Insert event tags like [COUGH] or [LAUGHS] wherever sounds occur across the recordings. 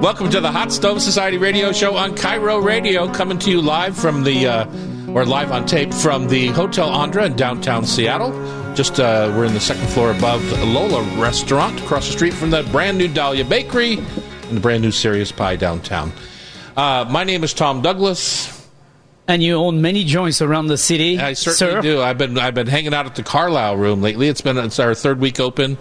Welcome to the Hot Stove Society radio show on KIRO Radio, coming to you live from the, uh, or live on tape from the Hotel Andra in downtown Seattle. Just, uh, we're in the second floor above Lola Restaurant, across the street from the brand new Dahlia Bakery and the brand new Serious Pie downtown. Uh, my name is Tom Douglas. And you own many joints around the city. I certainly sir. do. I've been I've been hanging out at the Carlile Room lately. It's been it's our third week open.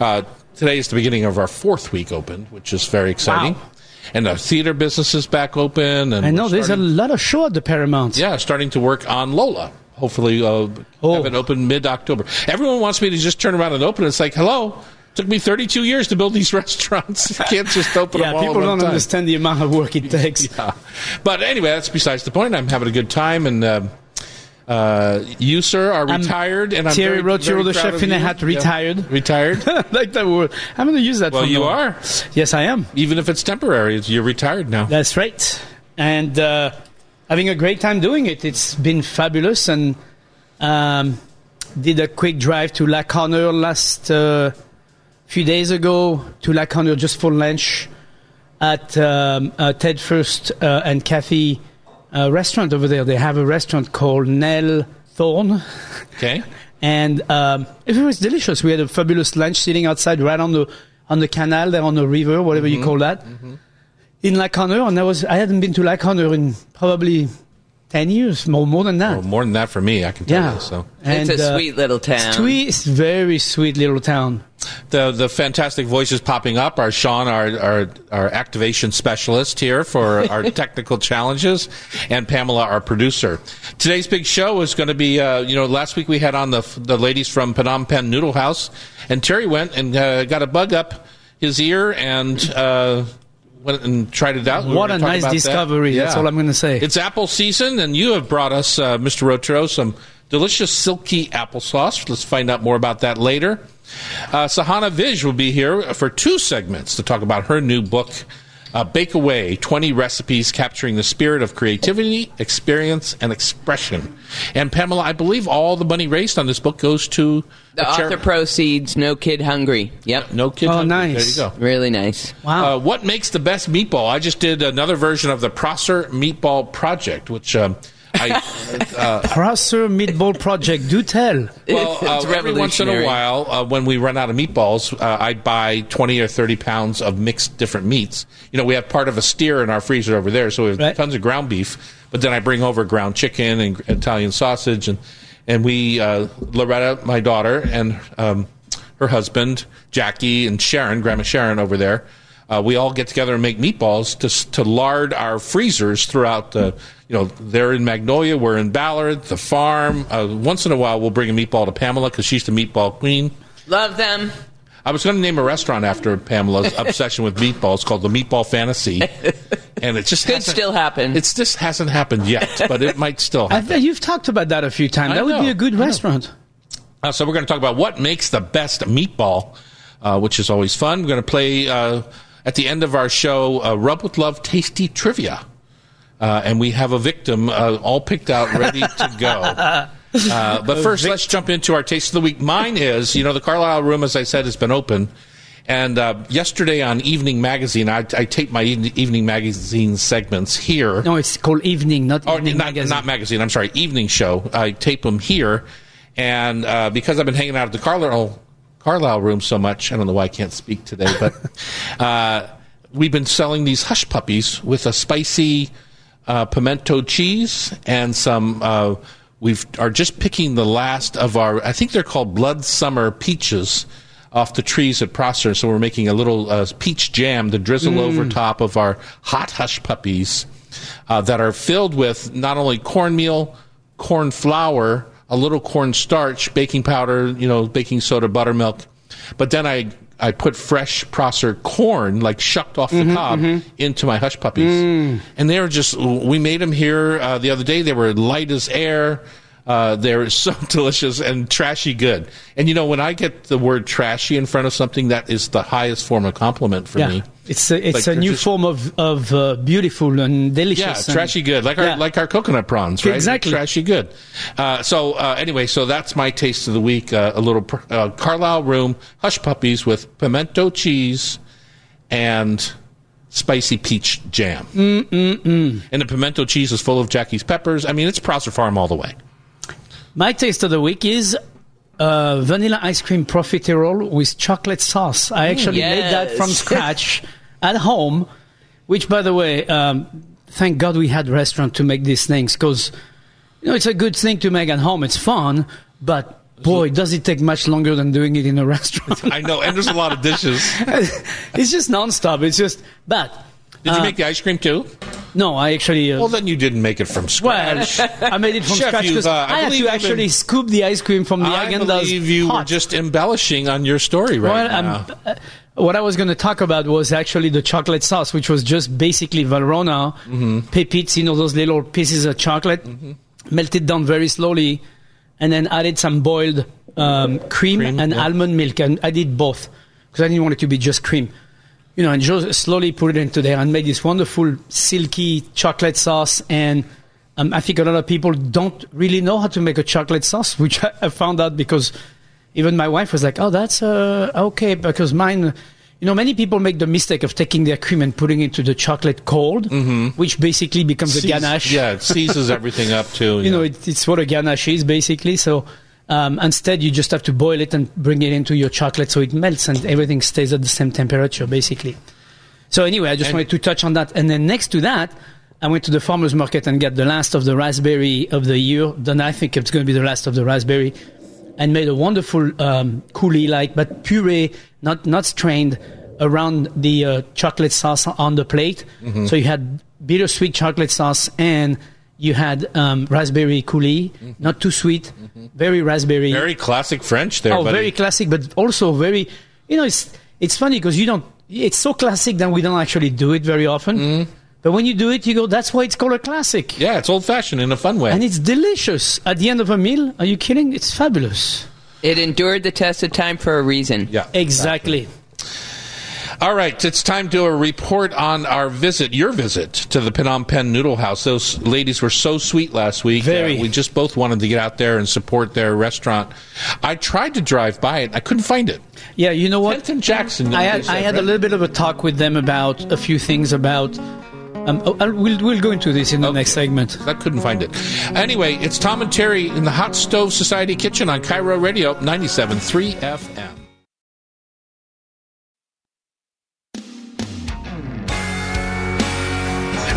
Uh, today is the beginning of our fourth week open, which is very exciting. Wow. And the theater business is back open. And I know there's a lot of show at the Paramount. yeah, starting to work on Lola. Hopefully, uh, Oh. have it open mid October. Everyone wants me to just turn around and open. it. It's like, hello, took me 32 years to build these [LAUGHS] restaurants. You can't just open [LAUGHS] Yeah, them all people don't time. understand the amount of work it takes. [LAUGHS] Yeah. But anyway, that's besides the point. I'm having a good time, and uh, uh, you, sir, are I'm retired, and I'm Thierry very, very the chef in a hat, retired. Retired. [LAUGHS] I like that word. I'm going to use that. Well, you now are. Yes, I am. Even if it's temporary, you're retired now. That's right. And uh, having a great time doing it. It's been fabulous. And um, did a quick drive to La Conner last uh, few days ago to La Conner just for lunch at um, uh, Ted First uh, and Kathy uh, restaurant over there. They have a restaurant called Nell Thorn. Okay. [LAUGHS] and um, it was delicious. We had a fabulous lunch sitting outside, right on the on the canal there on the river, whatever Mm-hmm. you call that, in La Conner. And I was I hadn't been to La Conner in probably ten years, more more than that. Well, more than that for me, I can tell yeah, you. So and, it's a uh, sweet little town. Sweet, very sweet little town. the the fantastic voices popping up are Sean, our our, our activation specialist here for [LAUGHS] our technical challenges, and Pamela, our producer. Today's big show is going to be, uh, you know, last week we had on the the ladies from Phnom Penh Noodle House, and Terry went and uh, got a bug up his ear and. Uh, Went and tried it out. We What a nice about that. discovery. That's all I'm going to say. It's apple season, and you have brought us, uh, Mr. Rautureau, some delicious silky applesauce. Let's find out more about that later. Uh, Sahana Vij will be here for two segments to talk about her new book, uh, Bake Away 20 Recipes Capturing the Spirit of Creativity, Experience, and Expression. And Pamela, I believe all the money raised on this book goes to the a chari- author proceeds, no kid hungry. Yep. No Kid Oh, Hungry. nice. There you go. Really nice. wow. Uh, what makes the best meatball? I just did another version of the Prosser Meatball Project, which um, I Prosser Meatball Project. Do tell. well uh, every once in a while uh, when we run out of meatballs, uh, I buy twenty or thirty pounds of mixed different meats. You know, we have part of a steer in our freezer over there, so we have Right. tons of ground beef. But then I bring over ground chicken and Italian sausage, and and we uh, Loretta, my daughter, and um, her husband Jackie and Sharon, Grandma Sharon over there. Uh, we all get together and make meatballs to to lard our freezers throughout the. You know, they're in Magnolia, we're in Ballard, the farm. Uh, once in a while, we'll bring a meatball to Pamela because she's the meatball queen. Love them. I was going to name a restaurant after Pamela's [LAUGHS] obsession with meatballs called the Meatball Fantasy, [LAUGHS] and it just Could still happen. It's just hasn't happened yet, but it might still [LAUGHS] I happen. you've talked about that a few times. I That would be a good I restaurant. Uh, so we're going to talk about what makes the best meatball, uh, which is always fun. We're going to play uh, at the end of our show uh, Rub with Love Tasty Trivia. Uh, and we have a victim uh, all picked out, ready to go. [LAUGHS] Uh, but first, let's jump into our taste of the week. Mine is, you know, the Carlile Room, as I said, has been open. And uh, yesterday on Evening Magazine, I, I taped my Evening Evening Magazine segments here. No, it's called Evening, not Oh, Evening not, Magazine. not magazine. I'm sorry, evening show. I tape them here, and uh, because I've been hanging out at the Carlile Carlile room so much, I don't know why I can't speak today, but [LAUGHS] uh, we've been selling these hush puppies with a spicy uh, pimento cheese and some. Uh, we've are just picking the last of our. I think they're called Blood Summer peaches. Off the trees at Prosser, so we're making a little uh, peach jam to drizzle over top of our hot hush puppies uh, that are filled with not only cornmeal, corn flour, a little corn starch, baking powder, you know, baking soda, buttermilk. But then I I put fresh Prosser corn, like shucked off the mm-hmm, cob, mm-hmm. into my hush puppies, mm. and they were just. We made them here uh, the other day. They were light as air. Uh, they're [LAUGHS] so delicious and trashy good. And you know, when I get the word trashy in front of something, that is the highest form of compliment for yeah. me. It's a, it's Like a new just- form of of uh, beautiful and delicious. Yeah, and- trashy good, like our like our coconut prawns, right? Exactly. trashy good. Uh, so uh, anyway, so that's my taste of the week. Uh, a little pr- uh, Carlile Room hush puppies with pimento cheese and spicy peach jam. Mm-mm-mm. And the pimento cheese is full of Jackie's peppers. I mean, it's Prosser Farm all the way. My taste of the week is uh, vanilla ice cream profiterole with chocolate sauce. I actually made that from scratch at home, which, by the way, um, thank God we had restaurant to make these things because you know it's a good thing to make at home. It's fun, but boy, does it take much longer than doing it in a [LAUGHS] restaurant. I know, and there's a lot of dishes. [LAUGHS] it's just nonstop. It's just but. Did you Uh, make the ice cream too? No, I actually. Uh, Well, then you didn't make it from well, scratch. [LAUGHS] I made it from Chef, scratch you've, because uh, I I, had believe to you've actually been- scoop the ice cream from the agenda? I Haagen-Dazs believe you were pot. just embellishing on your story right Well, now. uh, what I was going to talk about was actually the chocolate sauce, which was just basically Valrhona, Mm-hmm. pepits, you know, those little pieces of chocolate, melted down very slowly, and then added some boiled um, cream, Cream, and yeah. almond milk. And I did both because I didn't want it to be just cream. You know, and just slowly put it into there and made this wonderful silky chocolate sauce. And um, I think a lot of people don't really know how to make a chocolate sauce, [LAUGHS] which I, I found out because even my wife was like, "Oh, that's uh, okay," because mine. You know, many people make the mistake of taking their cream and putting it to the chocolate cold, which basically becomes a ganache. Yeah, it seizes [LAUGHS] everything up too. You know, it, it's what a ganache is basically. So um, instead, you just have to boil it and bring it into your chocolate so it melts and everything stays at the same temperature, basically. So anyway, I just And- wanted to touch on that. And then next to that, I went to the farmer's market and got the last of the raspberry of the year. Then I think it's going to be the last of the raspberry. And made a wonderful um, coulis like, but puree, not not strained, around the uh, chocolate sauce on the plate. Mm-hmm. So you had bittersweet chocolate sauce and you had um, raspberry coulis, not too sweet, very raspberry. Mm-hmm. very classic French there, Oh, buddy. very classic, but also very. You know, it's it's funny because you don't. It's so classic that we don't actually do it very often. Mm-hmm. But when you do it, you go, "That's why it's called a classic," yeah, it's old fashioned in a fun way. and it's delicious at the end of a meal. Are you kidding? It's fabulous. It endured the test of time for a reason. yeah. Exactly. All right, it's time to a report on our visit, your visit to the Phnom Penh Noodle House. Those ladies were so sweet last week. Very. Uh, we just both wanted to get out there and support their restaurant. I tried to drive by it. I couldn't find it. Yeah, you know what? Kenton Jackson. I had said, I had a little bit of a talk with them about a few things about. Um, oh, we'll we'll go into this in the Okay. next segment. I couldn't find it. Anyway, it's Tom and Terry in the Hot Stove Society kitchen on KIRO Radio 97.3 FM.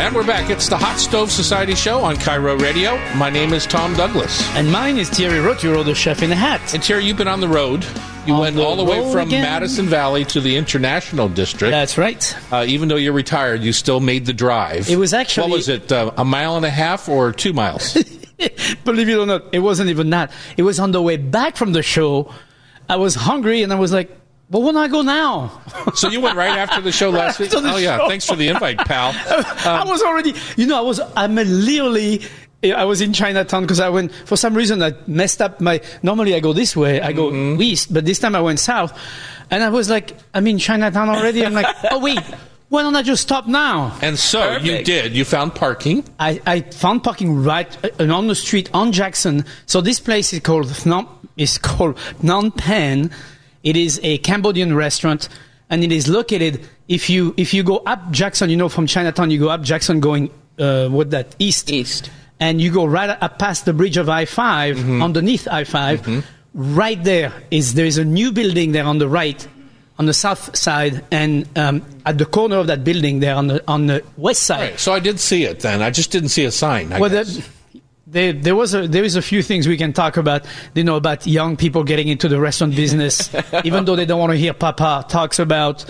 And we're back. It's the Hot Stove Society show on KIRO Radio. My name is Tom Douglas. And mine is Thierry Rautureau, the chef in a hat. And Terry, you've been on the road. You On went all the way from again. Madison Valley to the International District. That's right. Uh, even though you're retired, you still made the drive. It was actually- What was it, uh, a mile and a half or two miles? [LAUGHS] Believe it or not, it wasn't even that. It was on the way back from the show. I was hungry and I was like, well, when I go now? so you went right after the show last week? After the Oh, yeah. show. Thanks for the invite, pal. [LAUGHS] I was already, you know, I was, I'm literally, I was in Chinatown because I went, for some reason, I messed up my, normally I go this way, I go Mm-hmm. east, but this time I went south. And I was like, I'm in Chinatown already. I'm like, [LAUGHS] oh, wait, why don't I just stop now? And so you did. You found parking. I, I found parking right uh, on the street on Jackson. So this place is called Phnom, is called Phnom Penh. It is a Cambodian restaurant, and it is located. If you if you go up Jackson, you know from Chinatown, you go up Jackson going uh, what that east East. and you go right up past the bridge of I 5 Mm-hmm. underneath I 5 Right there is there is a new building there on the right, on the south side, and um, at the corner of that building there on the on the west side. Right. So I did see it then. I just didn't see a sign. I Well, there was a there is a few things we can talk about. You know about young people getting into the restaurant business, [LAUGHS] even though they don't want to hear Papa talks about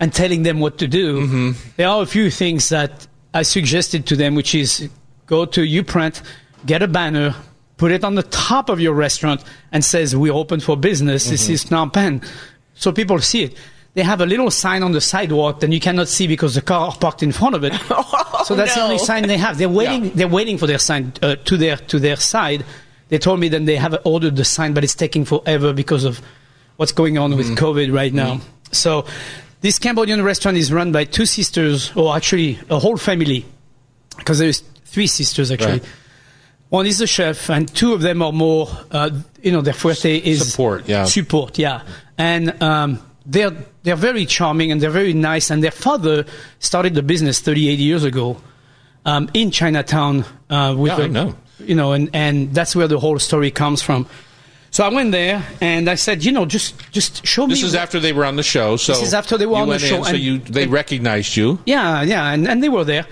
and telling them what to do. Mm-hmm. There are a few things that I suggested to them, which is go to Uprint, get a banner, put it on the top of your restaurant, and says we're open for business. Mm-hmm. This is Phnom Penh, so people see it. They have a little sign on the sidewalk that you cannot see because the car are parked in front of it. [LAUGHS] so that's the only sign they have. They're waiting. Yeah. They're waiting for their sign uh, to their to their side. They told me that they have ordered the sign, but it's taking forever because of what's going on with COVID right now. So this Cambodian restaurant is run by two sisters, or actually a whole family, because there's three sisters actually. Right. One is the chef, and two of them are more, uh, you know, their fuerte is Support, yeah. support, yeah. And um, they're they're very charming and they're very nice. And their father started the business 38 years ago um, in Chinatown. Uh, with Yeah, I a- know. You know, and and that's where the whole story comes from. So I went there and I said, you know, just just show This me. This is after they were on the show. So This is after they were on the went in, show, so and- you they recognized you. Yeah, yeah, and, and they were there.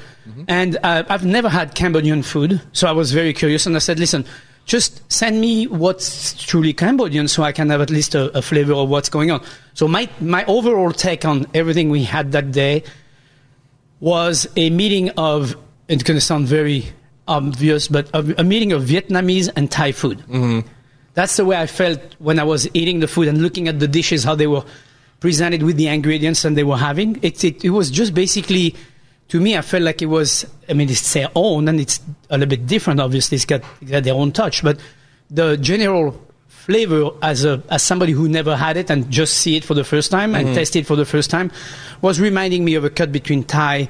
And uh, I've never had Cambodian food, so I was very curious. And I said, listen, just send me what's truly Cambodian so I can have at least a, a flavor of what's going on. So my, my overall take on everything we had that day was a meeting of, it's going to sound very obvious, but a, a meeting of Vietnamese and Thai food. Mm-hmm. That's the way I felt when I was eating the food and looking at the dishes, how they were presented with the ingredients and they were having. It, it, it was just basically, to me, I felt like it was, I mean, it's their own and it's a little bit different, obviously. It's got, it's got their own touch, but the general flavor as a as somebody who never had it and just see it for the first time and test it for the first time was reminding me of a cut between Thai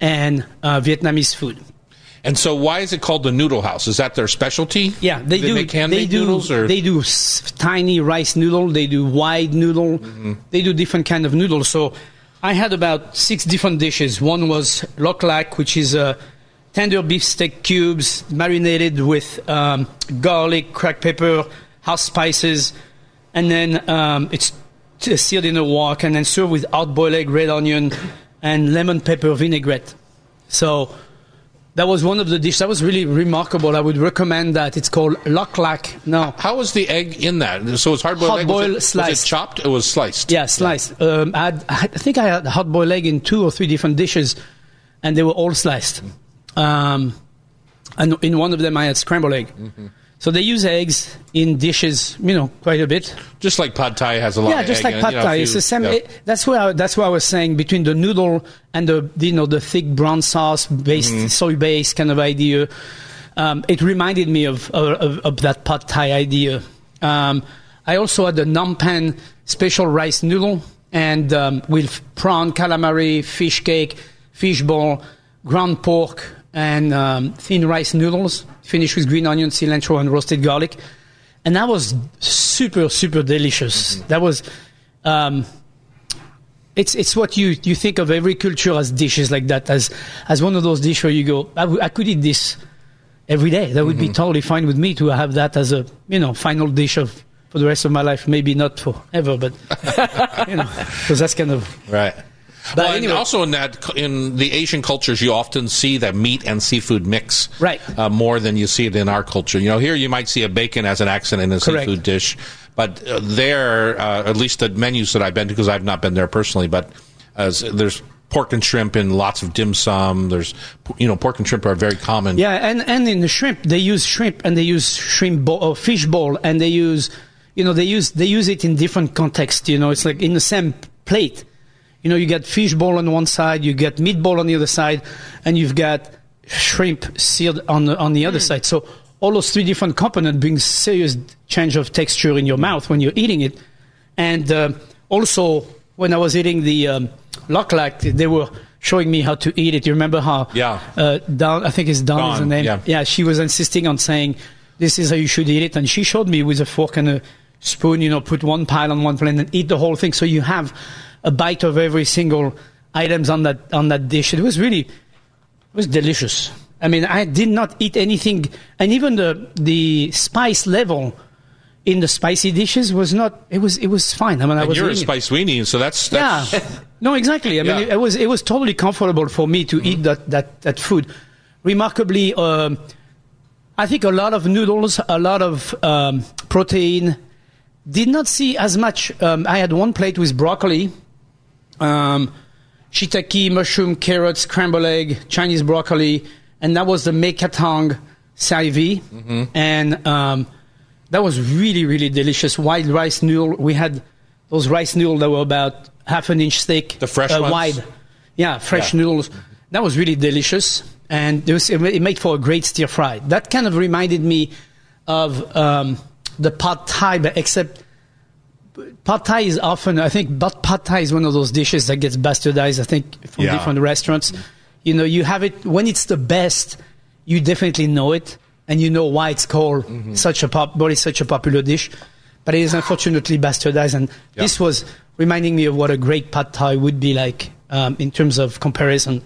and uh, Vietnamese food. And so, why is it called the Noodle House? Is that their specialty? Yeah, they, do. make they do. noodles, or They do s- tiny rice noodle. They do wide noodle. Mm-hmm. They do different kind of noodles. So I had about six different dishes. One was lok lak, which is uh, tender beef steak cubes marinated with um, garlic, cracked pepper, house spices, and then um, it's seared in a wok and then served with hard-boiled egg, red onion, and lemon pepper vinaigrette. So that was one of the dishes. That was really remarkable. I would recommend that. It's called lok lak. No. how was the egg in that? So it's hard boiled egg. Was Hard-boiled was it sliced. chopped? It was sliced. Yeah, sliced. Um, I, had, I think I had hot boiled egg in two or three different dishes, and they were all sliced. Um, and in one of them, I had scrambled egg. Mm-hmm. So they use eggs in dishes, you know, quite a bit. Just like pad thai has a lot. Of. Yeah, just like pad you know, thai. It's you- the same. yeah. it- that's where I, that's what I was saying between the noodle and the you know the thick brown sauce based Mm-hmm. soy based kind of idea. Um, it reminded me of of, of that pad thai idea. Um, I also had the Phnom Penh special rice noodle and um, with prawn, calamari, fish cake, fish ball, ground pork, and um, thin rice noodles, finished with green onion, cilantro, and roasted garlic. And that was super, super delicious. That was, um, it's it's what you you think of every culture as dishes like that, as as one of those dishes where you go, I, w- I could eat this every day. That would be totally fine with me to have that as a you know final dish of for the rest of my life. Maybe not forever, but [LAUGHS] you know, because that's kind of Right. But well, anyway. and also in that in the Asian cultures, you often see that meat and seafood mix, Right. Uh, more than you see it in our culture. You know, here you might see a bacon as an accent in a Correct. seafood dish, but uh, there, uh, at least the menus that I've been to, because I've not been there personally, but as there's pork and shrimp in lots of dim sum. There's, you know, pork and shrimp are very common. Yeah, and, and in the shrimp they use shrimp and they use shrimp bowl or fish ball, and they use you know they use they use it in different contexts. You know, it's like in the same plate. You know, you get fish bowl on one side, you get meatball on the other side, and you've got shrimp seared on the on the other side. So all those three different components bring serious change of texture in your mouth when you're eating it. And uh, also, when I was eating the um, lok lak, they were showing me how to eat it. You remember how? Yeah. Uh, Dawn, I think it's Dawn, is the Dawn, name. yeah. she was insisting on saying, "This is how you should eat it," and she showed me with a fork and a spoon. You know, put one pile on one plate and eat the whole thing. So you have a bite of every single items on that on that dish. It was really, it was delicious. I mean, I did not eat anything, and even the the spice level in the spicy dishes was not. It was it was fine. I mean, I And was you're a spice weenie, so that's, that's Yeah. No, exactly. I mean, Yeah. it, it was it was totally comfortable for me to eat that that that food. Remarkably, um, I think a lot of noodles, a lot of um, protein. Did not see as much. Um, I had one plate with broccoli, um, shiitake, mushroom, carrots, scrambled egg, Chinese broccoli, and that was the mekatong saivi, and um, that was really really delicious. Wild rice noodle. We had those rice noodles that were about half an inch thick, The fresh uh, ones? wide. Yeah, fresh Yeah. noodles. That was really delicious, and it, was, it made for a great stir fry. That kind of reminded me of um, the pad thai, but except pad thai is often, I think, but pad thai is one of those dishes that gets bastardized. I think from Yeah. different restaurants. You know, you have it when it's the best. You definitely know it, and you know why it's called such a pop, why it's such a popular dish. But it is unfortunately bastardized, and Yeah. this was reminding me of what a great pad thai would be like um, in terms of comparison.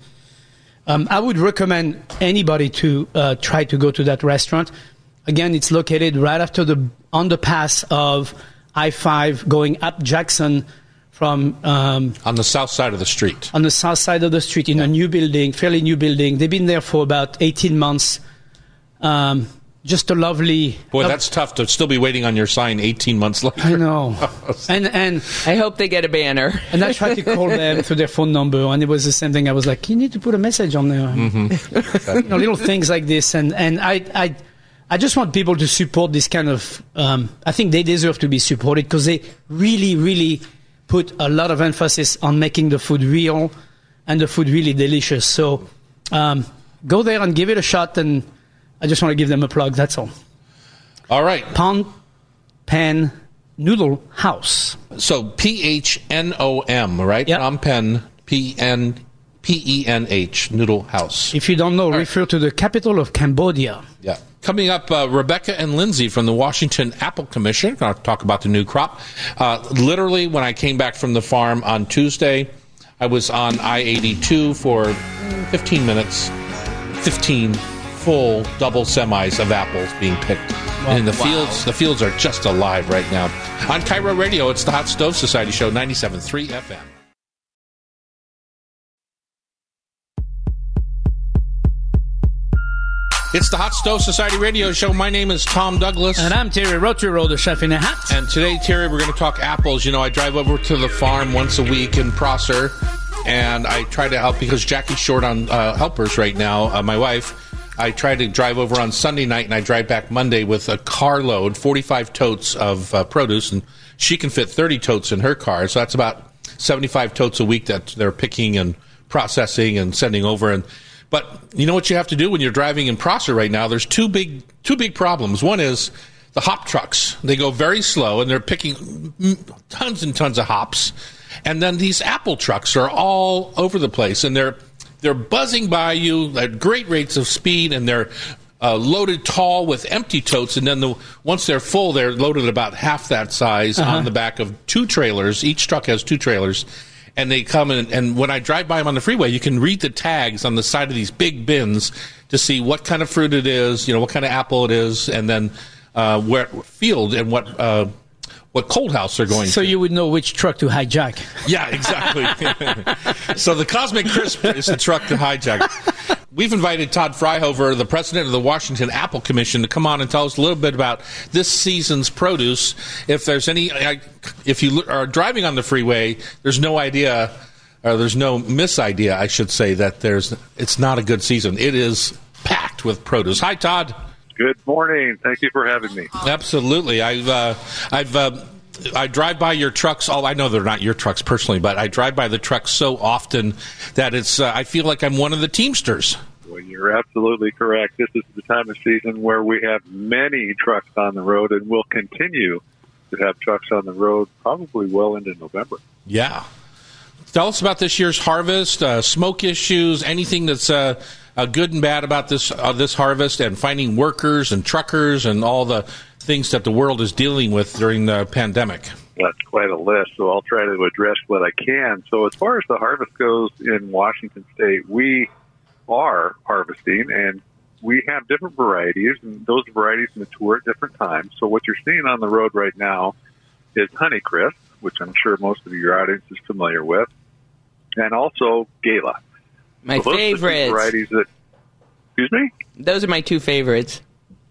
Um, I would recommend anybody to uh, try to go to that restaurant. Again, it's located right after the underpass of I-5 going up Jackson from um, on the south side of the street. On the south side of the street in yeah. a new building, fairly new building. They've been there for about 18 months. Um, just a lovely. Boy, lo- that's tough to still be waiting on your sign 18 months later. I know. [LAUGHS] and and I hope they get a banner. and I tried to call them through their phone number, and it was the same thing. I was like, you need to put a message on there. Mm-hmm. [LAUGHS] you know, little things like this, and and I I. I just want people to support this kind of. Um, I think they deserve to be supported because they really, really put a lot of emphasis on making the food real and the food really delicious. So um, go there and give it a shot and I just want to give them a plug. That's all. All right. Phnom Penh Noodle House. So P H N O M, right? Yep. Phnom Penh P N P E N H Noodle House. If you don't know, all refer right. to the capital of Cambodia. Yeah. Coming up, uh, Rebecca and Lindsay from the Washington Apple Commission. Going to talk about the new crop. Uh, literally, when I came back from the farm on Tuesday, I was on I 82 for 15 minutes. 15 full double semis of apples being picked. Well, and the wow. fields the fields are just alive right now. On KIRO Radio, it's the Hot Stove Society Show 97.3 FM. It's the Hot Stove Society Radio Show. My name is Tom Douglas. And I'm Terry Rautureau the chef in a hat. And today, Terry, we're going to talk apples. You know, I drive over to the farm once a week in Prosser, and I try to help because Jackie's short on uh, helpers right now, uh, my wife. I try to drive over on Sunday night and I drive back Monday with a carload, 45 totes of uh, produce, and she can fit 30 totes in her car. So that's about 75 totes a week that they're picking and processing and sending over. And but you know what you have to do when you're driving in Prosser right now? There's two big two big problems. One is the hop trucks. They go very slow and they're picking tons and tons of hops. And then these apple trucks are all over the place and they're they're buzzing by you at great rates of speed, and they're uh, loaded tall with empty totes, and then the, once they're full, they're loaded about half that size uh-huh. on the back of two trailers. Each truck has two trailers, and they come in. And when I drive by them on the freeway, you can read the tags on the side of these big bins to see what kind of fruit it is, you know, what kind of apple it is, and then uh, where field and what uh, what cold house they're going so to. you would know which truck to hijack. Yeah, exactly. [LAUGHS] so the Cosmic Crisp is the truck to hijack. We've invited Todd Fryhover, the president of the Washington Apple Commission, to come on and tell us a little bit about this season's produce. If there's any, if you are driving on the freeway, there's no idea, or there's no miss idea, I should say, that there's it's not a good season. It is packed with produce. Hi, Todd. Good morning. Thank you for having me. Absolutely. I've uh, I've uh, I drive by your trucks. Oh, I know they're not your trucks personally, but I drive by the trucks so often that it's uh, I feel like I'm one of the Teamsters. Well, you're absolutely correct. This is the time of season where we have many trucks on the road, and we'll continue to have trucks on the road probably well into November. Yeah. Tell us about this year's harvest, uh, smoke issues, anything that's uh, good and bad about this uh, this harvest and finding workers and truckers and all the things that the world is dealing with during the pandemic? That's quite a list, so I'll try to address what I can. So, as far as the harvest goes in Washington State, we are harvesting and we have different varieties, and those varieties mature at different times. So, what you're seeing on the road right now is Honeycrisp, which I'm sure most of your audience is familiar with, and also Gala. My so favorites. varieties that. Excuse me. Those are my two favorites.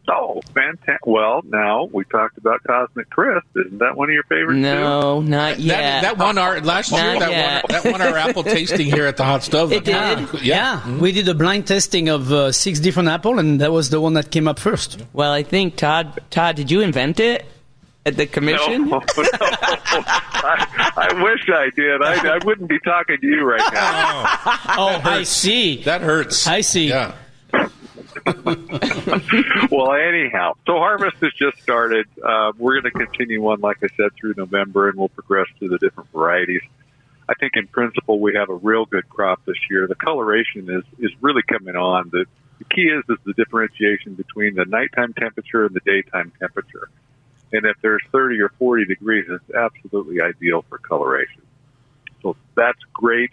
Oh, fantastic! Well, now we talked about Cosmic Crisp. Isn't that one of your favorites? No, too? not yet. That, that won our last not year. That yet. won, that won our apple tasting here at the Hot Stove. It did. Yeah, yeah. Mm-hmm. we did a blind tasting of uh, six different apple, and that was the one that came up first. Well, I think Todd. Todd, did you invent it? At the commission? No, no. [LAUGHS] I, I, wish I did. I, I, wouldn't be talking to you right now. oh, I see. That hurts. I see. Yeah. [LAUGHS] well, anyhow, so harvest has just started. Uh, we're going to continue on, like I said, through November, and we'll progress through the different varieties. I think, in principle, we have a real good crop this year. The coloration is is really coming on. The, the key is is the differentiation between the nighttime temperature and the daytime temperature. And if there's 30 or 40 degrees, it's absolutely ideal for coloration. So that's great.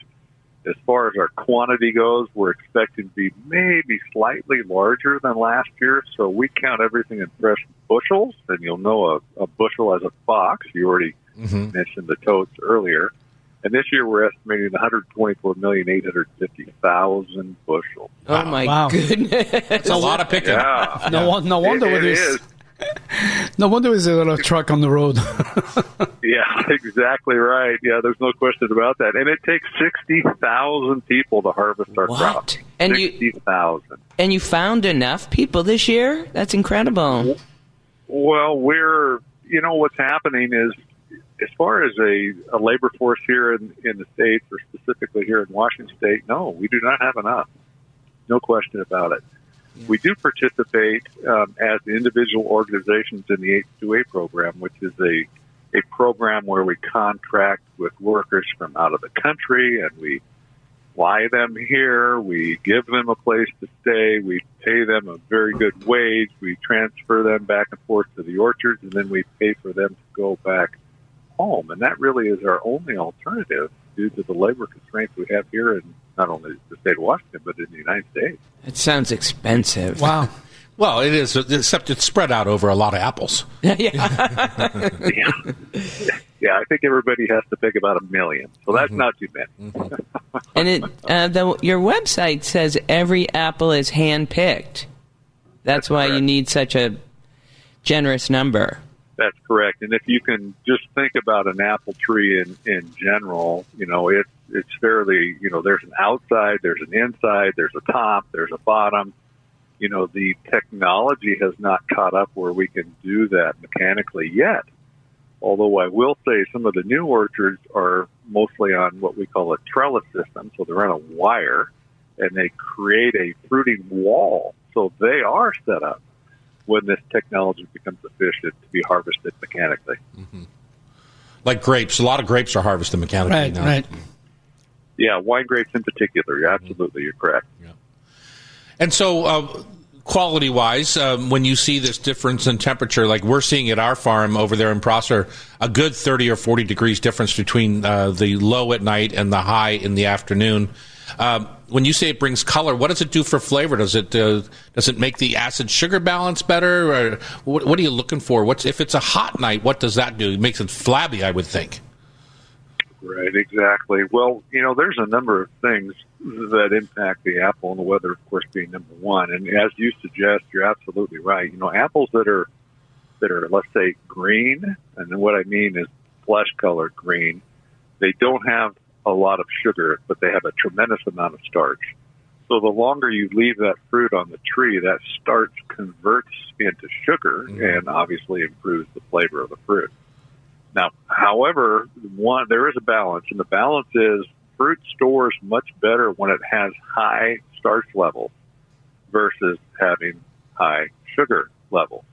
As far as our quantity goes, we're expecting to be maybe slightly larger than last year. So we count everything in fresh bushels, and you'll know a, a bushel as a box. You already Mm-hmm. mentioned the totes earlier. And this year we're estimating 124,850,000 bushels. Oh my Wow. goodness! It's a lot of picking. Yeah. No, won- no wonder It- it there's is. No wonder there's a lot of truck on the road. [LAUGHS] Yeah, exactly right. Yeah, there's no question about that. And it takes 60,000 people to harvest our What? crop. And you- 60,000. and you found enough people this year? That's incredible. Well, we're, you know, what's happening is, as far as a, a labor force here in, in the States, or specifically here in Washington State, no, we do not have enough. No question about it. We do participate um, as individual organizations in the H2A program, which is a, a program where we contract with workers from out of the country and we fly them here. We give them a place to stay. We pay them a very good wage. We transfer them back and forth to the orchards, and then we pay for them to go back home. And that really is our only alternative due to the labor constraints we have here in not only the state of Washington, but in the United States. It sounds expensive. wow. [LAUGHS] Well, it is, except it's spread out over a lot of apples. [LAUGHS] yeah. [LAUGHS] yeah. Yeah, I think everybody has to pick about a million, so that's not too many. And it, uh, the, your website says every apple is hand picked. That's why you need such a generous number. That's correct. And if you can just think about an apple tree in, in general, you know, it, it's fairly, you know, there's an outside, there's an inside, there's a top, there's a bottom. You know, the technology has not caught up where we can do that mechanically yet. Although I will say some of the new orchards are mostly on what we call a trellis system. So they're on a wire and they create a fruiting wall. So they are set up when this technology becomes efficient to be harvested mechanically. Like grapes. A lot of grapes are harvested mechanically Right, now. right. Yeah, wine grapes in particular. You're absolutely, you're correct. Yeah. And so, uh, quality wise, um, when you see this difference in temperature, like we're seeing at our farm over there in Prosser, a good 30 or 40 degrees difference between uh, the low at night and the high in the afternoon. Um, when you say it brings color, what does it do for flavor? Does it uh, does it make the acid sugar balance better? Or what, what are you looking for? What's if it's a hot night? What does that do? It makes it flabby, I would think. Right, exactly. Well, you know, there's a number of things that impact the apple, and the weather, of course, being number one. And as you suggest, you're absolutely right. You know, apples that are that are, let's say, green, and what I mean is flesh colored green. They don't have a lot of sugar, but they have a tremendous amount of starch. So the longer you leave that fruit on the tree, that starch converts into sugar mm-hmm. and obviously improves the flavor of the fruit. Now, however, one there is a balance, and the balance is fruit stores much better when it has high starch levels versus having high sugar levels.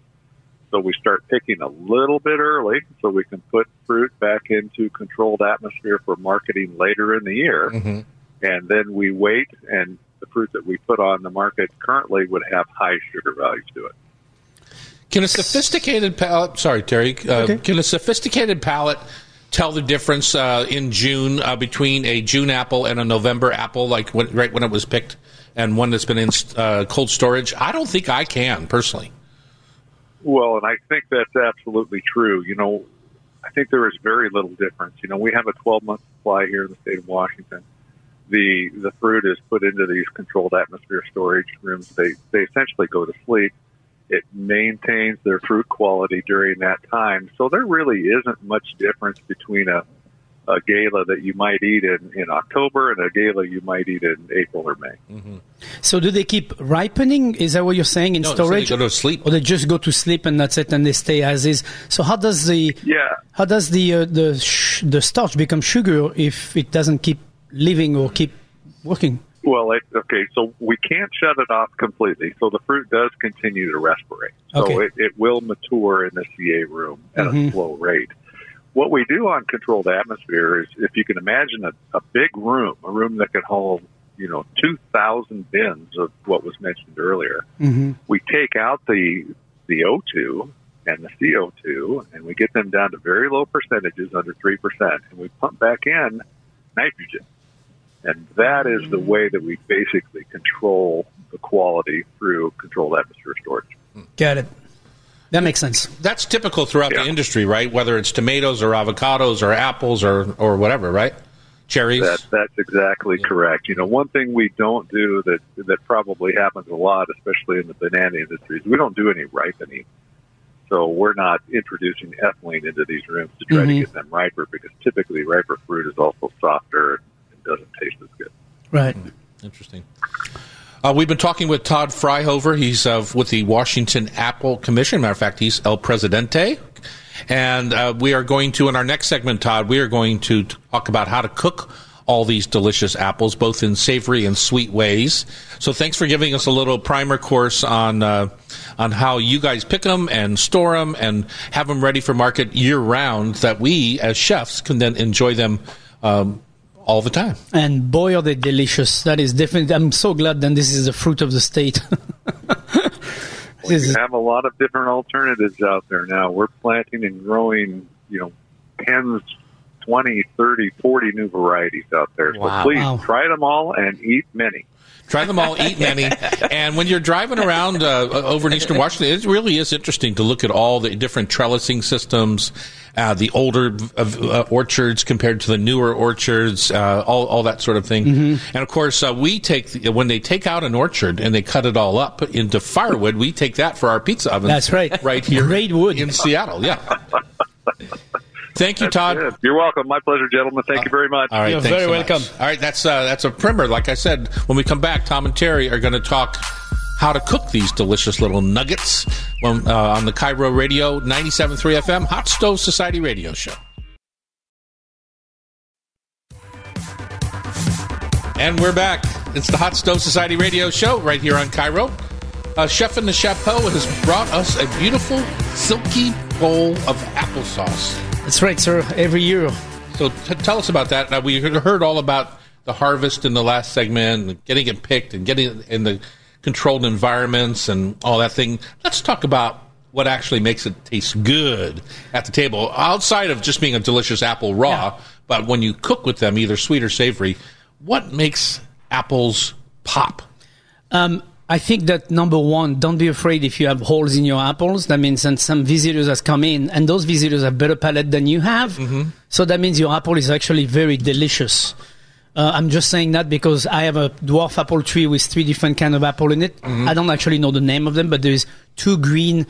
So we start picking a little bit early so we can put fruit back into controlled atmosphere for marketing later in the year. Mhm. And then we wait, and the fruit that we put on the market currently would have high sugar values to it. Can a sophisticated palate? Sorry, Terry. Uh, Okay. Can a sophisticated palate tell the difference uh, in June uh, between a June apple and a November apple, like when, right when it was picked, and one that's been in uh, cold storage? I don't think I can personally. Well, and I think that's absolutely true. You know, I think there is very little difference. You know, we have a 12 month supply here in the state of Washington. The the fruit is put into these controlled atmosphere storage rooms. They they essentially go to sleep. It maintains their fruit quality during that time. So there really isn't much difference between a a gala that you might eat in, in October and a gala you might eat in April or May. So do they keep ripening? Is that what you're saying in No, so storage? they go to sleep. or they just go to sleep and that's it, and they stay as is. So how does the Yeah. how does the uh, the sh- the starch become sugar if it doesn't keep living or keep working? Well, it, okay, so we can't shut it off completely. So the fruit does continue to respirate. So Okay. it, it will mature in the CA room at a slow rate. What we do on controlled atmosphere is, if you can imagine a, a big room, a room that can hold, you know, 2,000 bins of what was mentioned earlier, mm-hmm. we take out the, the O2 and the CO2, and we get them down to very low percentages, under 3%, and we pump back in nitrogen. And that is the way that we basically control the quality through controlled atmosphere storage. Got it. That makes sense. That's typical throughout Yeah. the industry, right? Whether it's tomatoes or avocados or apples or, or whatever, right? Cherries. That, that's exactly correct. You know, one thing we don't do that that probably happens a lot, especially in the banana industry, is we don't do any ripening. So we're not introducing ethylene into these rooms to try Mhm. to get them riper because typically riper fruit is also softer and doesn't taste as good. Right. Interesting. Uh, we've been talking with Todd Fryhover. He's uh, with the Washington Apple Commission. Matter of fact, he's El Presidente. And uh, we are going to, in our next segment, Todd, we are going to talk about how to cook all these delicious apples, both in savory and sweet ways. So thanks for giving us a little primer course on uh, on how you guys pick them and store them and have them ready for market year round, that we as chefs can then enjoy them um, all the time. And boy, are they delicious. That is definitely, I'm so glad that this is the fruit of the state. [LAUGHS] We is- have a lot of different alternatives out there now. We're planting and growing, you know, tens, 20, 30, 40 new varieties out there. Wow. So please Wow. try them all and eat many. Try them all, eat many. [LAUGHS] And when you're driving around uh, over in Eastern Washington, it really is interesting to look at all the different trellising systems, uh, the older uh, orchards compared to the newer orchards, uh, all, all that sort of thing. And of course, uh, we take the, when they take out an orchard and they cut it all up into firewood, we take that for our pizza oven. That's right. right here, Great wood. in Seattle. Yeah. [LAUGHS] Thank you, Todd. Good. You're welcome. My pleasure, gentlemen. Thank you very much. All right, You're very so much. welcome. All right, that's uh, that's a primer. Like I said, when we come back, Tom and Terry are going to talk how to cook these delicious little nuggets when, uh, on the KIRO Radio 97.3 FM Hot Stove Society Radio Show. And we're back. It's the Hot Stove Society Radio Show right here on KIRO. Uh, Chef in the Chapeau has brought us a beautiful, silky bowl of applesauce. That's right, sir. Every year. So t- tell us about that. Now, we heard all about the harvest in the last segment, and getting it picked and getting it in the controlled environments and all that thing. Let's talk about what actually makes it taste good at the table, outside of just being a delicious apple raw. Yeah. But when you cook with them, either sweet or savory, what makes apples pop? Um, I think that number one, don't be afraid if you have holes in your apples. That means that some visitors has come in, and those visitors have better palate than you have. So that means your apple is actually very delicious. Uh, I'm just saying that because I have a dwarf apple tree with three different kind of apple in it. I don't actually know the name of them, but there's two green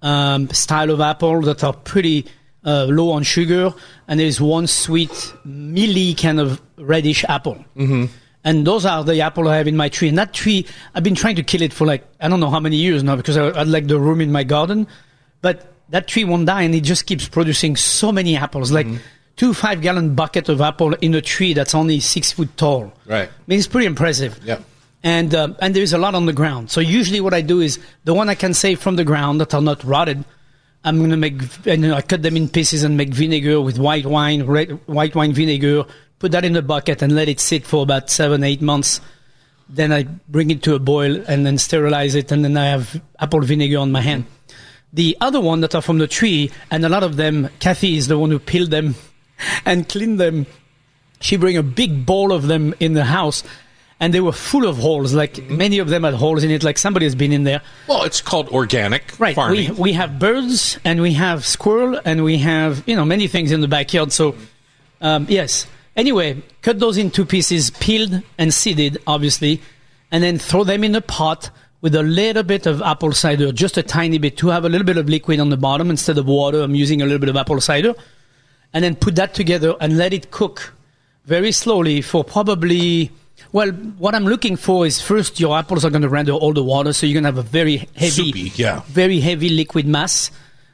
um, style of apple that are pretty uh, low on sugar, and there's one sweet, mealy kind of reddish apple. Mm-hmm. And those are the apple I have in my tree. And that tree, I've been trying to kill it for like I don't know how many years now because I, I like the room in my garden, but that tree won't die, and it just keeps producing so many apples, like two five gallon bucket of apple in a tree that's only six foot tall. Right. I mean, it's pretty impressive. Yeah. And um, and there is a lot on the ground. So usually, what I do is the one I can save from the ground that are not rotted. I'm gonna make and I cut them in pieces and make vinegar with white wine, red white wine vinegar. Put that in the bucket and let it sit for about seven, eight months. Then I bring it to a boil and then sterilize it, and then I have apple vinegar on my hand. The other one that are from the tree, and a lot of them, Kathy is the one who peeled them [LAUGHS] and cleaned them. She bring a big bowl of them in the house and they were full of holes. Like many of them had holes in it like somebody has been in there. Well, it's called organic right we, we have birds and we have squirrel and we have you know many things in the backyard. So um, yes anyway cut those into pieces peeled and seeded obviously and then throw them in a pot with a little bit of apple cider just a tiny bit to have a little bit of liquid on the bottom instead of water i'm using a little bit of apple cider and then put that together and let it cook very slowly for probably well what i'm looking for is first your apples are going to render all the water so you're going to have a very heavy Soupy, yeah. very heavy liquid mass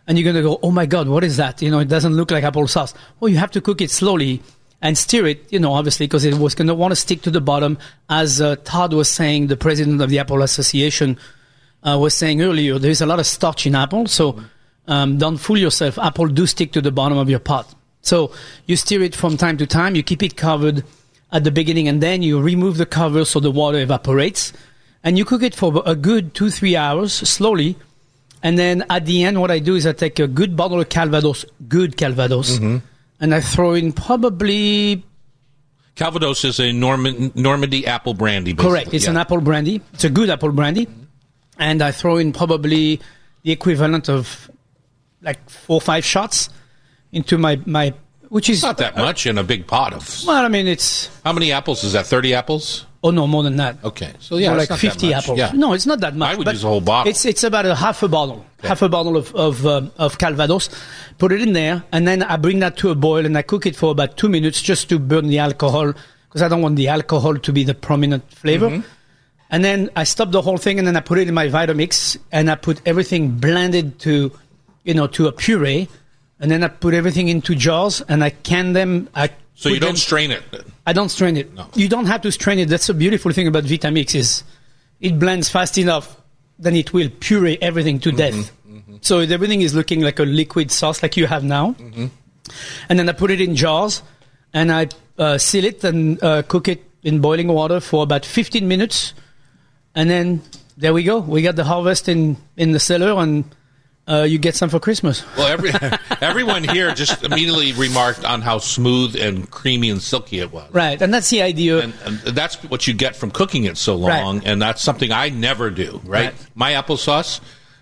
and you're going to go oh my god what is that you know it doesn't look like apple sauce. well you have to cook it slowly and stir it you know obviously because it was going to want to stick to the bottom as uh, todd was saying the president of the apple association uh, was saying earlier there's a lot of starch in apple so um, don't fool yourself apple do stick to the bottom of your pot so you stir it from time to time. You keep it covered at the beginning, and then you remove the cover so the water evaporates, and you cook it for a good two three hours slowly And then at the end, what I do is I take a good bottle of Calvados, good Calvados, Mm-hmm. And I throw in probably Calvados is a Norman, Normandy apple brandy. Basically. correct. It's Yeah. an apple brandy. It's a good apple brandy, and I throw in probably the equivalent of like four or five shots into my my, which is Not that much in a big pot of. Well, I mean, it's How many apples is that? Thirty apples. Oh no, more than that. Okay, so yeah, like 50 much. apples. Yeah. No, it's not that much. I would but use a whole bottle. It's it's about a half a bottle, half a bottle of of, um, of Calvados. Put it in there, and then I bring that to a boil, and I cook it for about two minutes just to burn the alcohol because I don't want the alcohol to be the prominent flavor. Mm-hmm. And then I stop the whole thing, and then I put it in my Vitamix, and I put everything blended to, you know, to a puree, and then I put everything into jars, and I can them. I So you don't them- strain it. I don't strain it. No. You don't have to strain it. That's the beautiful thing about Vitamix is it blends fast enough, then it will puree everything to death. So everything is looking like a liquid sauce like you have now. And then I put it in jars and I uh, seal it and uh, cook it in boiling water for about 15 minutes. And then there we go. We got the harvest in, in the cellar and uh, you get some for Christmas. Well, every [LAUGHS] everyone here just immediately remarked on how smooth and creamy and silky it was. Right. And that's the idea. And, and that's what you get from cooking it so long, Right. and that's something I never do. Right? Right. My applesauce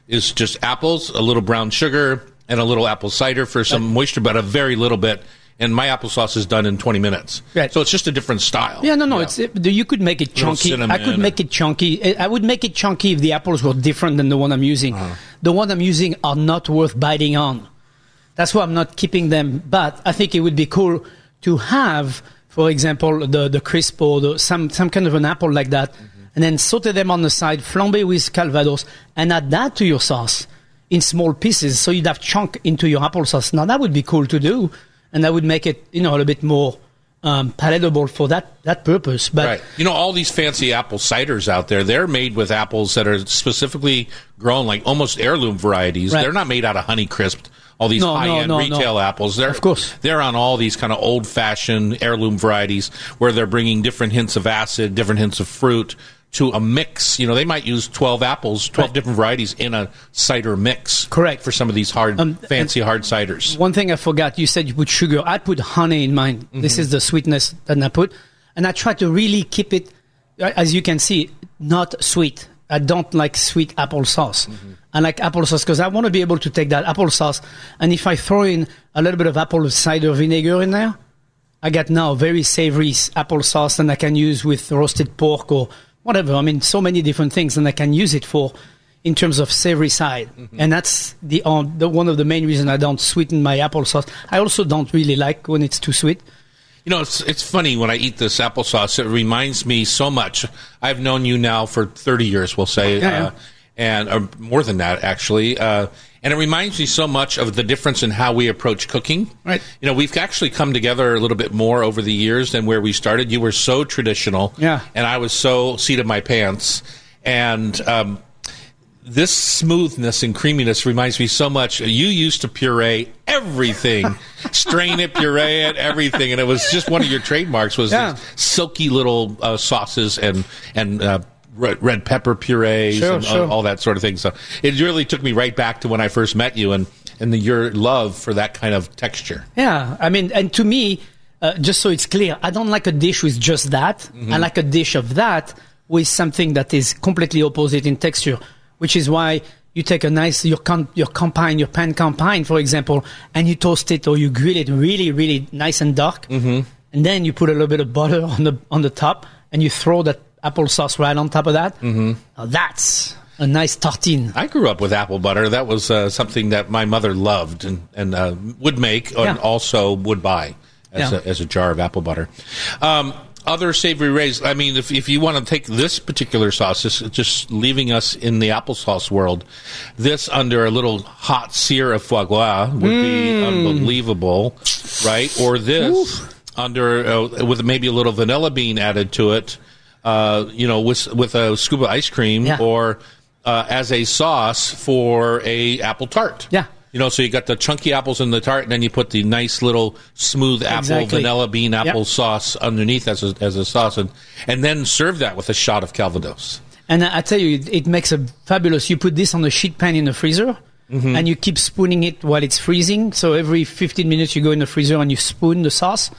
is just apples, a little brown sugar, and a little apple cider for some moisture, but a very little bit. And my applesauce is done in 20 minutes. Right. So it's just a different style. Yeah, no, no. It's it, you could make it chunky. I could make it chunky. I I would make it chunky if the apples were different than the one I'm using. Uh-huh. The one I'm using are not worth biting on. That's why I'm not keeping them. But I think it would be cool to have, for example, the the crisp or the, some some kind of an apple like that, Mm-hmm. and then saute them on the side, flambe with calvados, and add that to your sauce in small pieces, so you'd have chunk into your applesauce. Now that would be cool to do, and that would make it you know a little bit more um, palatable for that that purpose. But Right. You know, all these fancy apple ciders out there, they're made with apples that are specifically grown like almost heirloom varieties. Right. They're not made out of honey crisp. All these No, no, high end no, retail apples. They're, Of course. They're on all these kind of old fashioned heirloom varieties where they're bringing different hints of acid, different hints of fruit to a mix. You know, they might use 12 apples, 12 Right. different varieties in a cider mix. Correct. For some of these hard, Um, fancy hard ciders. One thing I forgot, you said you put sugar. I put honey in mine. Mm-hmm. This is the sweetness that I put. And I try to really keep it, as you can see, not sweet. I don't like sweet applesauce. Mm-hmm. I like applesauce because I want to be able to take that applesauce. And if I throw in a little bit of apple cider vinegar in there, I got now very savory applesauce and I can use with roasted pork or whatever. I mean, so many different things and I can use it for in terms of savory side. And that's the, um, the one of the main reasons I don't sweeten my applesauce. I also don't really like when it's too sweet. You know, it's it's funny when I eat this applesauce. It reminds me so much. I've known you now for thirty years, we'll say, Yeah, yeah. Uh, and or more than that, actually. Uh, and it reminds me so much of the difference in how we approach cooking. Right. You know, we've actually come together a little bit more over the years than where we started. You were so traditional, Yeah. and I was so seat of my pants, and. Um, this smoothness and creaminess reminds me so much. You used to puree everything, [LAUGHS] strain it, puree it, everything, and it was just one of your trademarks was Yeah. these silky little uh, sauces and and uh, red, red pepper purees Sure, and uh, sure. all that sort of thing. So it really took me right back to when I first met you and and the, your love for that kind of texture. Yeah, I mean, and to me, uh, just so it's clear, I don't like a dish with just that. Mm-hmm. I like a dish of that with something that is completely opposite in texture, which is why you take a nice your con- your campagne, your pan campagne, for example, and you toast it or you grill it really, really nice and dark, mm-hmm. and then you put a little bit of butter [LAUGHS] on the on the top, and you throw that applesauce right on top of that. Mm-hmm. That's a nice tartine. I grew up with apple butter. That was uh, something that my mother loved and and uh, would make and Yeah. also would buy as Yeah. a, as a jar of apple butter. Um, other savory rays. I mean, if if you want to take this particular sauce, just, just leaving us in the applesauce world, this under a little hot sear of foie gras would be unbelievable, right? Or this under uh, with maybe a little vanilla bean added to it. Uh, you know, with with a scuba ice cream Yeah. or uh, as a sauce for a apple tart. Yeah. You know, so you got the chunky apples in the tart, and then you put the nice little smooth apple Exactly. vanilla bean apple Yep. sauce underneath as a, as a sauce, and, and then serve that with a shot of Calvados. And I, tell you, it, it makes a fabulous. You put this on a sheet pan in the freezer, Mm-hmm. and you keep spooning it while it's freezing. So every 15 minutes, you go in the freezer and you spoon the sauce.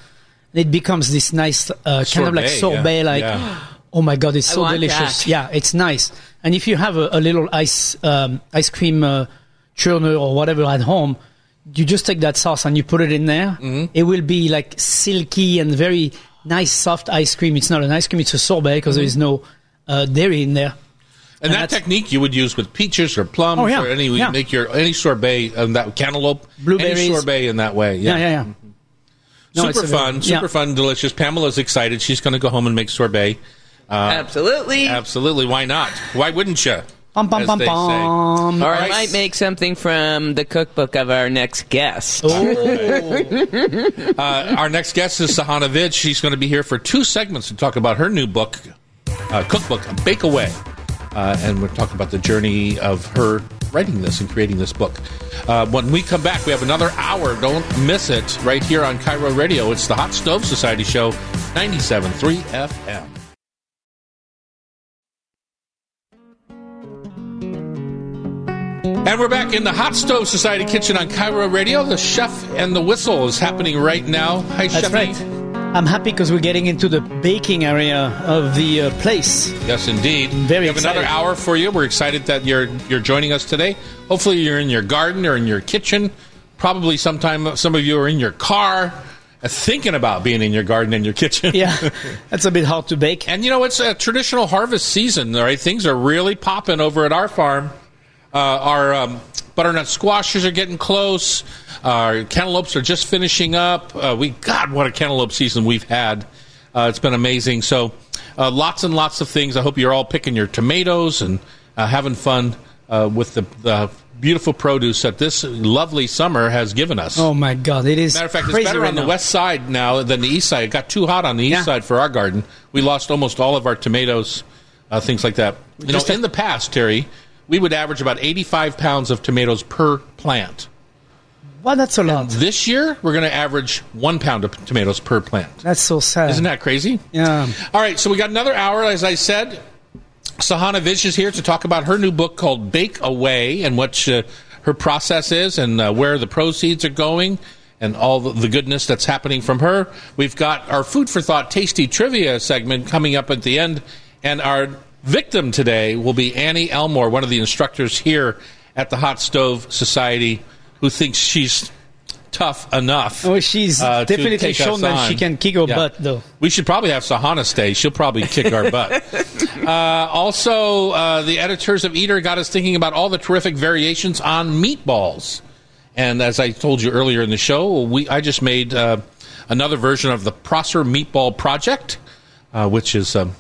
And it becomes this nice uh, kind of like Sorbet, sorbet, yeah. like. Yeah. Oh my god, it's I so delicious! that. Yeah, it's nice. And if you have a, a little ice um, ice cream uh, churner or whatever at home, you just take that sauce and you put it in there. Mm-hmm. It will be like silky and very nice, soft ice cream. It's not an ice cream; it's a sorbet because there is no uh, dairy in there. And that technique you would use with peaches or plums Oh, yeah. or any Yeah. make your any sorbet that cantaloupe, Blueberries. any sorbet in that way. Yeah, yeah, yeah. No, super a very- fun, super yeah. fun, delicious. Pamela's excited. She's going to go home and make sorbet. Absolutely. Absolutely, why not? Why wouldn't you? Pum, pum, as pum, they say. pum. or I might make something from the cookbook of our next guest. [LAUGHS] Uh, our next guest is Sahana Vij. She's going to be here for two segments to talk about her new book, uh, cookbook, Bake Away. Uh, and we're talking about the journey of her writing this and creating this book. Uh, when we come back, we have another hour. Don't miss it right here on KIRO Radio. It's the Hot Stove Society Show, 97.3 FM. And we're back in the Hot Stove Society kitchen on KIRO Radio. The Chef and the Whistle is happening right now. Hi, That's Chef. right. I'm happy because we're getting into the baking area of the uh, place. Yes, indeed. Very we have another hour for you. We're excited that you're you're joining us today. Hopefully, you're in your garden or in your kitchen. Probably sometime some of you are in your car, uh, thinking about being in your garden and your kitchen. Yeah, [LAUGHS] that's a bit hard to bake. And you know, it's a traditional harvest season, right? Things are really popping over at our farm. Uh, our um, butternut squashes are getting close. Our cantaloupes are just finishing up. Uh, we God, what a cantaloupe season we've had! Uh, it's been amazing. So, uh, lots and lots of things. I hope you're all picking your tomatoes and uh, having fun uh, with the, the beautiful produce that this lovely summer has given us. Oh my god, it is Matter of fact, it's better right on the now. west side now than the east side. It got too hot on the east Yeah. side for our garden. We lost almost all of our tomatoes, uh, things like that. You know, just in the past, Terry, we would average about 85 pounds of tomatoes per plant. Well, that's a lot. This year, we're going to average one pound of tomatoes per plant. That's so sad. Isn't that crazy? Yeah. All right, so we got another hour, as I said. Sahana Vij is here to talk about her new book called Bake Away and what uh, her process is and uh, where the proceeds are going and all the goodness that's happening from her. We've got our Food for Thought Tasty Trivia segment coming up at the end, and our victim today will be Annie Elmore, one of the instructors here at the Hot Stove Society, who thinks she's tough enough. Oh, she's uh, definitely shown that she can kick her Yeah. butt, though. We should probably have Sahana stay. She'll probably kick our butt. [LAUGHS] Uh, also, uh, the editors of Eater got us thinking about all the terrific variations on meatballs. And as I told you earlier in the show, we I just made uh, another version of the Prosser Meatball Project, uh, which is um,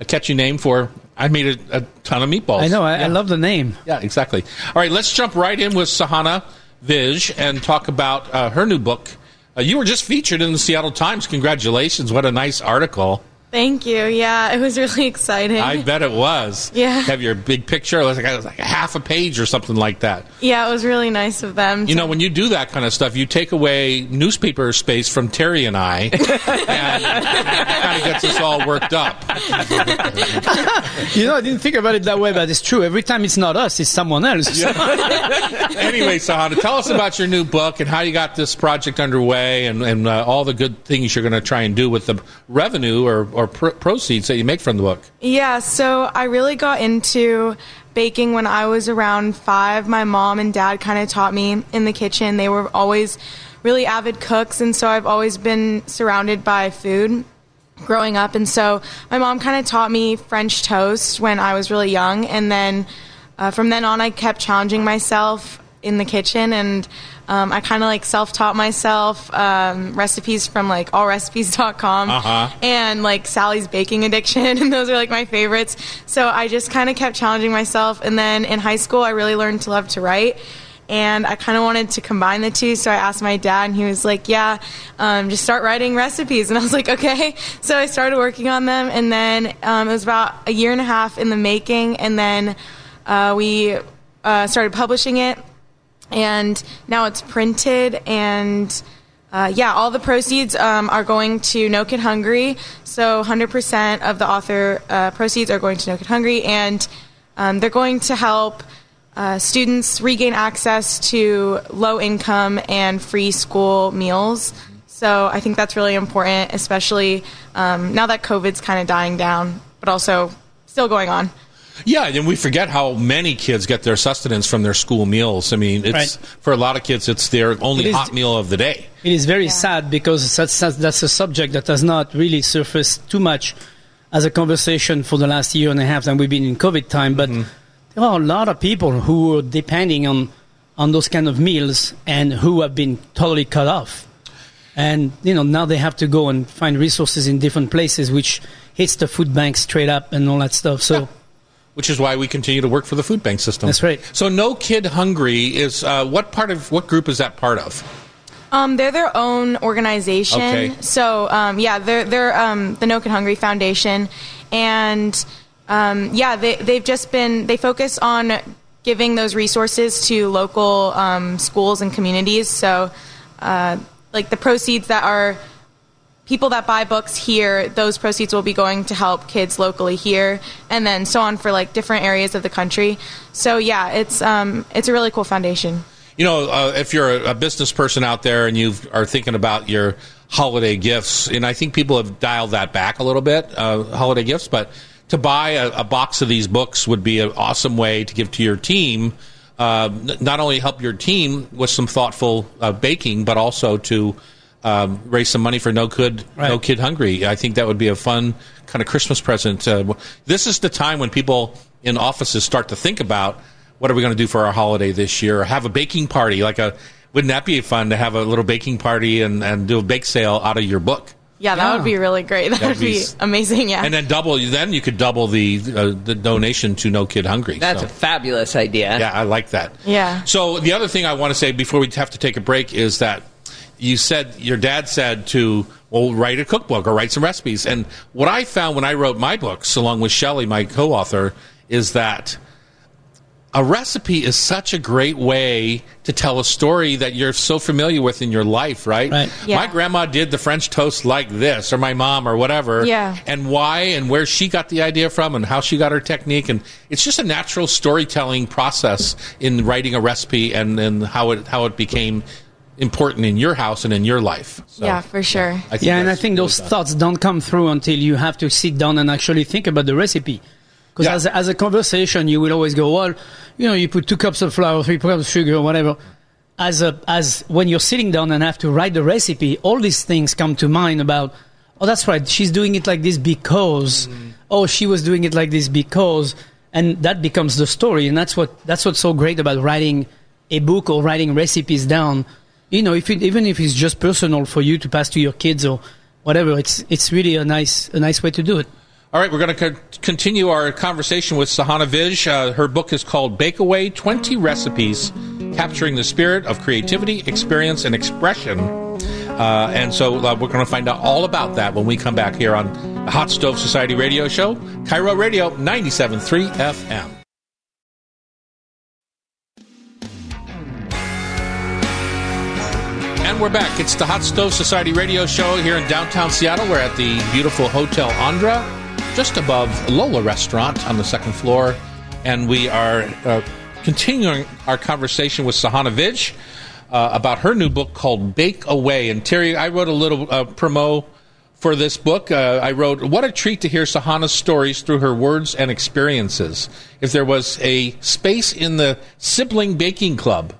a catchy name for. I made a, a ton of meatballs. I know. I, Yeah. I love the name. Yeah, exactly. All right, let's jump right in with Sahana Vij and talk about uh, her new book. Uh, you were just featured in the Seattle Times. Congratulations. What a nice article. Thank you. Yeah, it was really [LAUGHS] exciting. I bet it was. Yeah. Have your big picture. It was like, it was like half a page or something like that. yeah, it was really nice of them. You to- know, when you do that kind of stuff, you take away newspaper space from Terry and I, [LAUGHS] and it kind of gets us all worked up. You know, I didn't think about it that way, but it's true. Every time it's not us, it's someone else. [LAUGHS] anyway, Sahana, tell us about your new book and how you got this project underway and, and uh, all the good things you're going to try and do with the revenue or, or pr- proceeds that you make from the book. Yeah, so I really got into baking when I was around five. My mom and dad kind of taught me in the kitchen. They were always really avid cooks, and so I've always been surrounded by food growing up. And so my mom kind of taught me French toast when I was really young, and then uh, from then on, I kept challenging myself in the kitchen and um, I kind of like self-taught myself um, recipes from like allrecipes.com Uh-huh. and like Sally's baking addiction [LAUGHS] and those are like my favorites. So I just kind of kept challenging myself and then in high school I really learned to love to write and I kind of wanted to combine the two. So I asked my dad, and he was like, "Yeah, um, just start writing recipes." [LAUGHS] And I was like, "Okay." So I started working on them, and then um, it was about a year and a half in the making, and then uh, we uh, started publishing it, and now it's printed and. uh, yeah, all the proceeds um, are going to No Kid Hungry. So 100% of the author uh, proceeds are going to No Kid Hungry, and um, they're going to help uh, students regain access to low income and free school meals. So I think that's really important, especially um, now that COVID's kind of dying down, but also still going on. Yeah, and we forget how many kids get their sustenance from their school meals. I mean, it's Right. for a lot of kids, it's their only It is- hot meal of the day. It is very sad because that's, that's, that's a subject that has not really surfaced too much as a conversation for the last year and a half that we've been in COVID time. But Mm-hmm. there are a lot of people who are depending on, on those kind of meals and who have been totally cut off. And, you know, now they have to go and find resources in different places, which hits the food bank straight up and all that stuff. So, Which is why we continue to work for the food bank system. That's right. So, No Kid Hungry is uh, what part of what group is that part of? Um, they're their own organization. Okay. So um, yeah, they're they're um, the No Kid Hungry Foundation, and um, yeah, they they've just been they focus on giving those resources to local um, schools and communities. So uh, like the proceeds that are people that buy books here, those proceeds will be going to help kids locally here, and then so on for like different areas of the country. So yeah, it's um, it's a really cool foundation. You know, uh, if you're a, business person out there and you are thinking about your holiday gifts, and I think people have dialed that back a little bit, uh, holiday gifts, but to buy a, a box of these books would be an awesome way to give to your team. Uh, not only help your team with some thoughtful uh, baking, but also to um, raise some money for No Kid Right. No Kid Hungry. I think that would be a fun kind of Christmas present. Uh, this is the time when people in offices start to think about what are we going to do for our holiday this year? Or have a baking party, like a. Wouldn't that be fun to have a little baking party and, and do a bake sale out of your book? Yeah, that Yeah. would be really great. [LAUGHS] That That'd would be be amazing. Yeah. And then double. Then you could double the uh, the donation to No Kid Hungry. That's So, a fabulous idea. yeah, I like that. Yeah. So the other thing I want to say before we have to take a break is that you said your dad said to well write a cookbook or write some recipes. And what I found when I wrote my books along with Shelley, my co-author, is that a recipe is such a great way to tell a story that you're so familiar with in your life, right? Right. Yeah. My grandma did the French toast like this, or my mom, or whatever. Yeah. And why and where she got the idea from and how she got her technique. And it's just a natural storytelling process in writing a recipe and, and how it how it became important in your house and in your life. So, yeah, for sure. I yeah, and I think those fun. thoughts don't come through until you have to sit down and actually think about the recipe. Because Yeah. as, as a conversation, you will always go, well, you know, you put two cups of flour, three cups of sugar, or whatever. As a, as when you're sitting down and have to write the recipe, all these things come to mind about, oh, that's right, she's doing it like this because, mm. oh, she was doing it like this because, and that becomes the story, and that's what that's what's so great about writing a book or writing recipes down. You know, if it, even if it's just personal for you to pass to your kids or whatever, it's it's really a nice a nice way to do it. All right, we're going to co- continue our conversation with Sahana Vij. Uh, her book is called Bake Away 20 Recipes Capturing the Spirit of Creativity, Experience, and Expression. Uh, and so uh, we're going to find out all about that when we come back here on the Hot Stove Society radio show, KIRO Radio 97.3 FM. And we're back. It's the Hot Stove Society radio show here in downtown Seattle. We're at the beautiful Hotel Andra, just above Lola Restaurant on the second floor. And we are uh, continuing our conversation with Sahana Vij uh, about her new book called Bake Away. And Terry, I wrote a little uh, promo for this book. Uh, I wrote, What a treat to hear Sahana's stories through her words and experiences. If there was a space in the sibling baking club,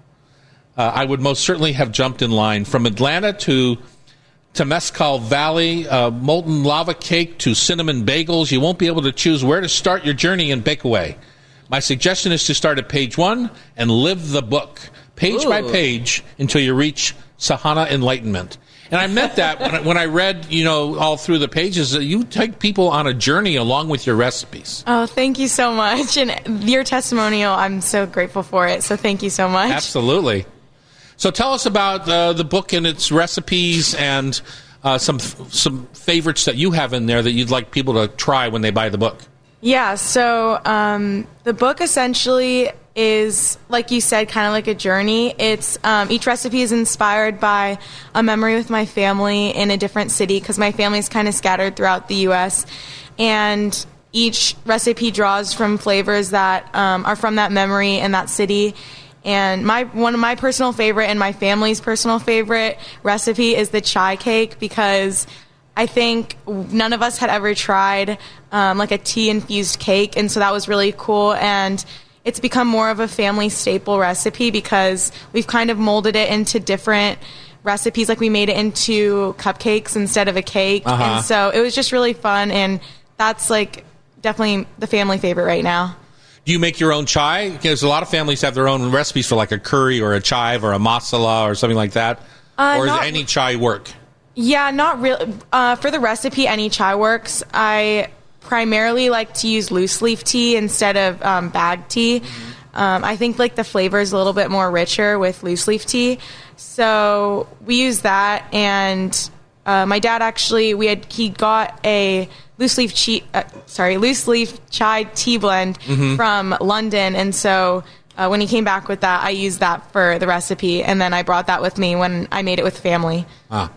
uh, I would most certainly have jumped in line from Atlanta to Temescal Valley, uh, molten lava cake to cinnamon bagels. You won't be able to choose where to start your journey in Bakeaway. My suggestion is to start at page one and live the book, page by page, until you reach Sahana Enlightenment. And I meant that when I, when I read, you know, all through the pages, that you take people on a journey along with your recipes. Oh, thank you so much. And your testimonial, I'm so grateful for it. So thank you so much. Absolutely. So tell us about uh, the book and its recipes and uh, some some favorites that you have in there that you'd like people to try when they buy the book. Yeah, so um, the book essentially is, like you said, kind of like a journey. It's um, each recipe is inspired by a memory with my family in a different city because my family is kind of scattered throughout the U.S. and each recipe draws from flavors that um, are from that memory in that city. And my one of my personal favorite and my family's personal favorite recipe is the chai cake because I think none of us had ever tried um, like a tea infused cake, and so that was really cool. And it's become more of a family staple recipe because we've kind of molded it into different recipes. Like we made it into cupcakes instead of a cake, Uh-huh. and so it was just really fun. And that's like definitely the family favorite right now. Do you make your own chai? Because a lot of families have their own recipes for like a curry or a chive or a masala or something like that. Uh, or does any chai work? Yeah, not really. Uh, for the recipe, any chai works. I primarily like to use loose leaf tea instead of um, bag tea. Um, I think like the flavor is a little bit more richer with loose leaf tea, so we use that. And uh, my dad actually, we had he got a loose leaf chi, uh, sorry, loose leaf chai tea blend from London, and so. Uh, when he came back with that, I used that for the recipe, and then I brought that with me when I made it with family. Ah.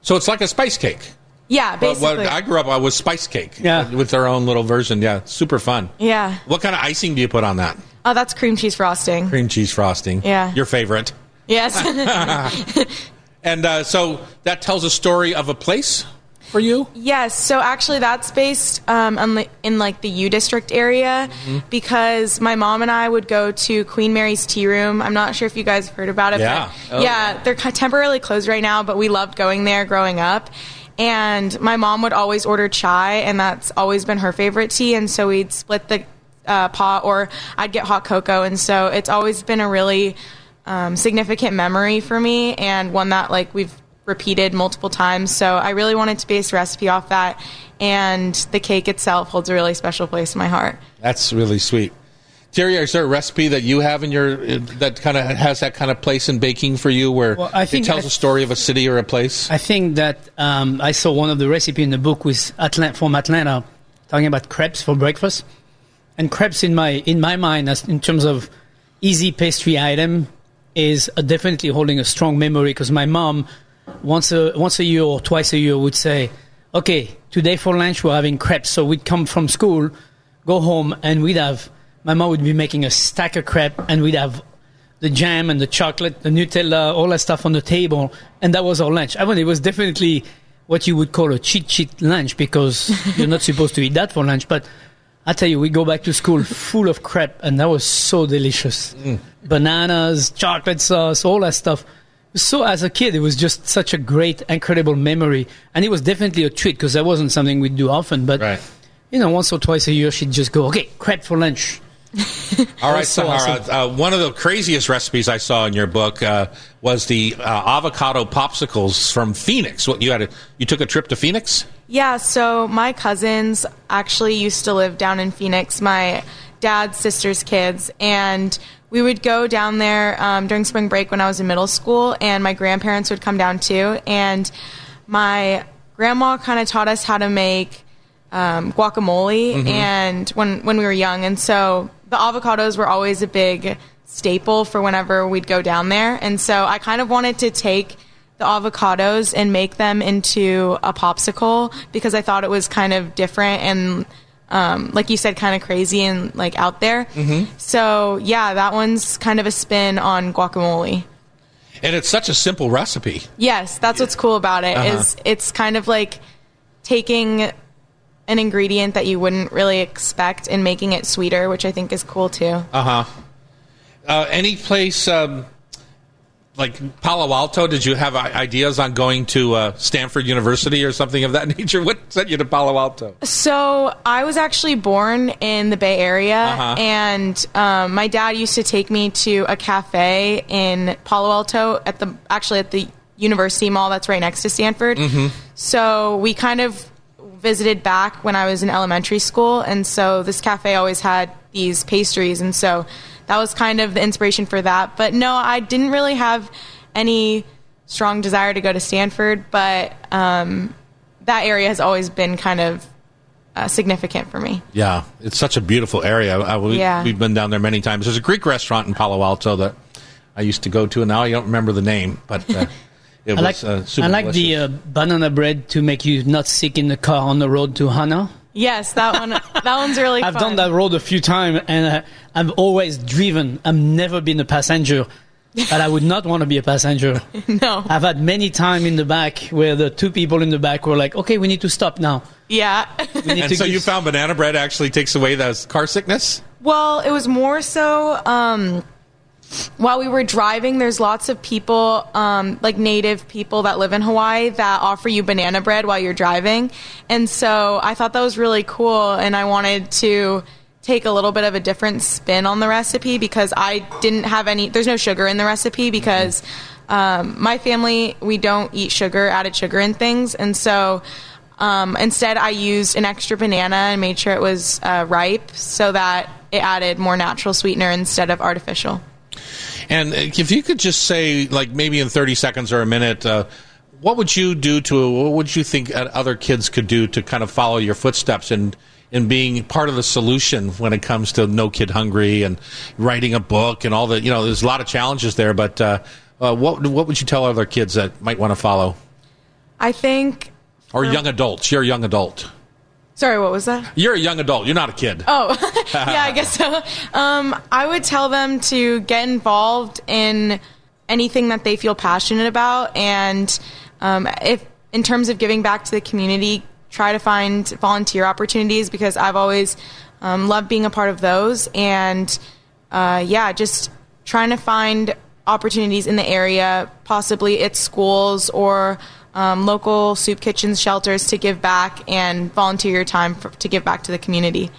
So it's like a spice cake. Yeah, basically. what I grew up on was spice cake. Yeah. With their own little version. Yeah. Super fun. yeah. What kind of icing do you put on that? Oh, that's cream cheese frosting. Cream cheese frosting. Yeah. Your favorite. Yes. [LAUGHS] [LAUGHS] And uh, so that tells a story of a place for you? yes. So actually, that's based um, in like the U District area Mm-hmm. because my mom and I would go to Queen Mary's Tea Room. I'm not sure if you guys have heard about it. Yeah. But yeah, they're temporarily closed right now, but we loved going there growing up. And my mom would always order chai, and that's always been her favorite tea. And so we'd split the uh, pot, or I'd get hot cocoa. And so it's always been a really um, significant memory for me, and one that like we've repeated multiple times. So I really wanted to base the recipe off that, and the cake itself holds a really special place in my heart. That's really sweet. Terry, is there a recipe that you have in your uh, that kind of has that kind of place in baking for you, where Well, I think it tells I- a story of a city or a place? I think that um, I saw one of the recipe in the book with Atlant from Atlanta talking about crepes for breakfast, and crepes in my in my mind, as in terms of easy pastry item, is definitely holding a strong memory because my mom once a once a year or twice a year would say, "Okay, today for lunch we're having crepes." So we'd come from school, go home, and we'd have my mom would be making a stack of crepe, and we'd have the jam and the chocolate, the Nutella, all that stuff on the table, and that was our lunch. I mean, it was definitely what you would call a cheat sheet lunch because [LAUGHS] you're not supposed to eat that for lunch. But I tell you, we go back to school full of crepe, and that was so delicious. Mm. Bananas, chocolate sauce, all that stuff. So as a kid, it was just such a great, incredible memory, and it was definitely a treat because that wasn't something we'd do often. But Right. you know, once or twice a year, she'd just go, "Okay, crepe for lunch." [LAUGHS] All right, so Sahana. awesome. Uh, one of the craziest recipes I saw in your book uh, was the uh, avocado popsicles from Phoenix. What you had? A, you took a trip to Phoenix? Yeah, so my cousins actually used to live down in Phoenix, my dad's sister's kids, and we would go down there um, during spring break when I was in middle school, and my grandparents would come down too. And my grandma kind of taught us how to make um, guacamole, and when when we were young, and so the avocados were always a big staple for whenever we'd go down there, and so I kind of wanted to take the avocados and make them into a popsicle because I thought it was kind of different and um, like you said, kind of crazy and like out there. Mm-hmm. So yeah, that one's kind of a spin on guacamole. And it's such a simple recipe. Yes, that's what's cool about it. Is Uh-huh. it's kind of like taking an ingredient that you wouldn't really expect and making it sweeter, which I think is cool too. Uh-huh. Uh Any place um, like Palo Alto? Did you have ideas on going to uh, Stanford University or something of that [LAUGHS] nature? What sent you to Palo Alto? So I was actually born in the Bay Area, Uh-huh. and um, my dad used to take me to a cafe in Palo Alto at the actually at the University Mall that's right next to Stanford. So we kind of visited back when I was in elementary school, and so this cafe always had these pastries, and so that was kind of the inspiration for that. But no, I didn't really have any strong desire to go to Stanford, but um, that area has always been kind of uh, significant for me. Yeah, it's such a beautiful area. I, we, Yeah. We've been down there many times. There's a Greek restaurant in Palo Alto that I used to go to, and now I don't remember the name, but uh, [LAUGHS] it I was like, uh, super I like the uh, banana bread to make you not sick in the car on the road to Hana. Yes, that one. that one's really. [LAUGHS] I've fun. done that road a few times, and uh, I've always driven. I've never been a passenger, but I would not want to be a passenger. [LAUGHS] No. I've had many time in the back where the two people in the back were like, "Okay, we need to stop now." Yeah. And so give- you found banana bread actually takes away the car sickness? Well, it was more so um, while we were driving. There's lots of people, um, like native people that live in Hawaii, that offer you banana bread while you're driving, and so I thought that was really cool, and I wanted to take a little bit of a different spin on the recipe because I didn't have any. There's no sugar in the recipe because um, my family we don't eat sugar, added sugar in things, and so. Um, instead, I used an extra banana and made sure it was uh, ripe so that it added more natural sweetener instead of artificial. And if you could just say, like maybe in 30 seconds or a minute, uh, what would you do to, what would you think other kids could do to kind of follow your footsteps and in being part of the solution when it comes to No Kid Hungry and writing a book and all the, you know, there's a lot of challenges there, but uh, uh, what, what would you tell other kids that might want to follow? I think. Or young adults. You're a young adult. Sorry, what was that? You're a young adult. You're not a kid. Oh, [LAUGHS] yeah, I guess so. Um, I would tell them to get involved in anything that they feel passionate about, and um, if in terms of giving back to the community, try to find volunteer opportunities because I've always um, loved being a part of those, and uh, yeah, just trying to find opportunities in the area, possibly at schools or. Um, local soup kitchens, shelters to give back and volunteer your time for, to give back to the community.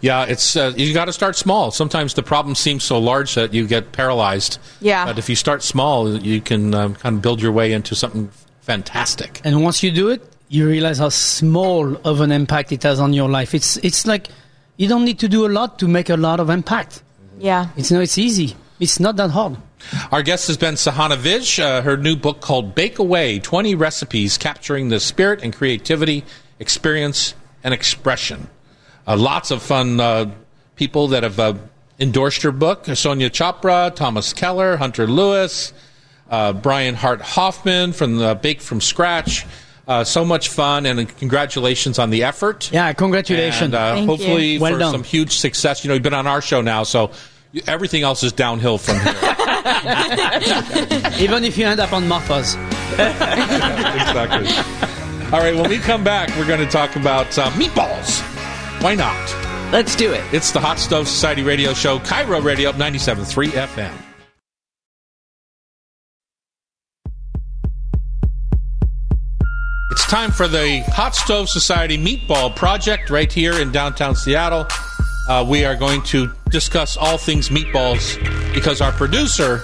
Yeah, it's uh, you got to start small. Sometimes the problem seems so large that you get paralyzed. Yeah. But if you start small, you can um, kind of build your way into something fantastic. And once you do it, you realize how small of an impact it has on your life. It's it's like you don't need to do a lot to make a lot of impact. Yeah. It's no, it's easy. It's not that hard. Our guest has been Sahana Vij. Uh, her new book called Bake Away 20 Recipes Capturing the Spirit and Creativity, Experience, and Expression. Uh, lots of fun uh, people that have uh, endorsed her book Sonia Chopra, Thomas Keller, Hunter Lewis, uh, Brian Hart Hoffman from the Bake from Scratch. Uh, so much fun, and congratulations on the effort. Yeah, congratulations. And uh, Thank hopefully you. Well for done. some huge success. You know, you've been on our show now, so you- everything else is downhill from here. [LAUGHS] Even if you end up on Martha's. exactly. All right, when we come back, we're going to talk about uh, meatballs. Why not? Let's do it. It's the Hot Stove Society radio show, KIRO Radio up 97.3 FM. It's time for the Hot Stove Society Meatball Project right here in downtown Seattle. Uh, we are going to discuss all things meatballs because our producer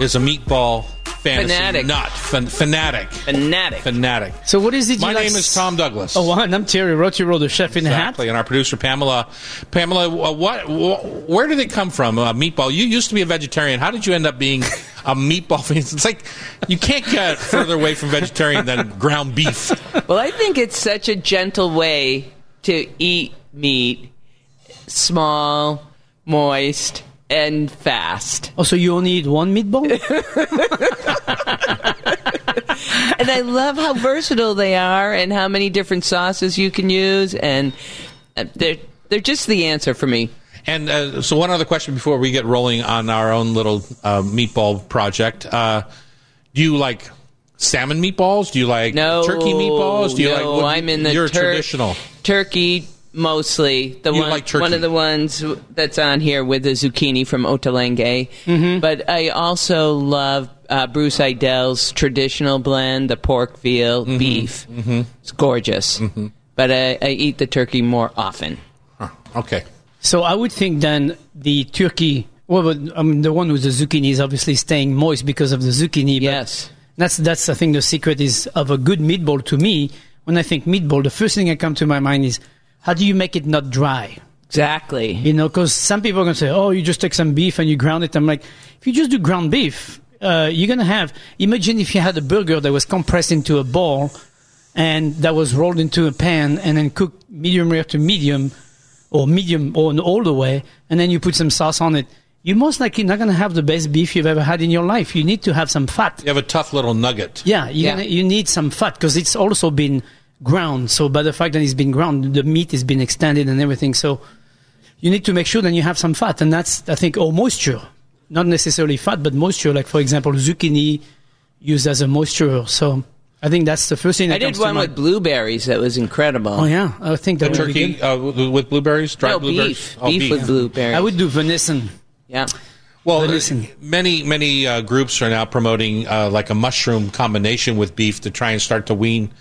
is a meatball fantasy Fanatic. nut, fan- fanatic, Fanatic. fanatic. So what is it? My you like name is Tom Douglas. Oh, wow, and I'm Terry Rautureau, the chef in the Exactly, and our producer Pamela. Pamela, wh- what? Where did it come from? Uh, meatball. You used to be a vegetarian. How did you end up being [LAUGHS] a meatball fan? It's like you can't get further away from vegetarian than ground beef. Well, I think it's such a gentle way to eat meat. Small, moist, and fast. Oh, so you only eat one meatball? [LAUGHS] And I love how versatile they are and how many different sauces you can use. And uh, they're, they're just the answer for me. And uh, so, one other question before we get rolling on our own little uh, meatball project: uh, Do you like salmon meatballs? Do you like No. turkey meatballs? Do you no, like? what- I'm in the You're tur- traditional. Turkey mostly. The You one, like turkey. one of the ones that's on here with the zucchini from Ottolenghi. Mm-hmm. But I also love uh, Bruce Aidells' traditional blend, the pork veal Mm-hmm. beef. It's gorgeous. But I, I eat the turkey more often. Huh, Okay. so I would think then the turkey. Well, but, I mean, the one with the zucchini is obviously staying moist because of the zucchini. But Yes. That's that's I think the secret is of a good meatball to me. When I think meatball, the first thing that comes to my mind is how do you make it not dry? Exactly. You know, because some people are going to say, "Oh, you just take some beef and you ground it." I'm like, if you just do ground beef, uh, you're going to have. Imagine if you had a burger that was compressed into a ball, and that was rolled into a pan and then cooked medium rare to medium, or medium or all the way, and then you put some sauce on it. You're most likely not going to have the best beef you've ever had in your life. You need to have some fat. You have a tough little nugget. Yeah, you're Yeah. Gonna, you need some fat because it's also been ground. So by the fact that it's been ground, the meat has been extended and everything. So you need to make sure that you have some fat, and that's I think or moisture, not necessarily fat, but moisture. Like for example, zucchini used as a moisturer. So I think that's the first thing that I did comes to one mind. with blueberries that was incredible. Oh yeah, I think The that would turkey uh, with with blueberries, dried no, blueberries. beef. Oh, beef with blueberries. I would do venison. Yeah. Well, But uh, many many uh, groups are now promoting uh, like a mushroom combination with beef to try and start to wean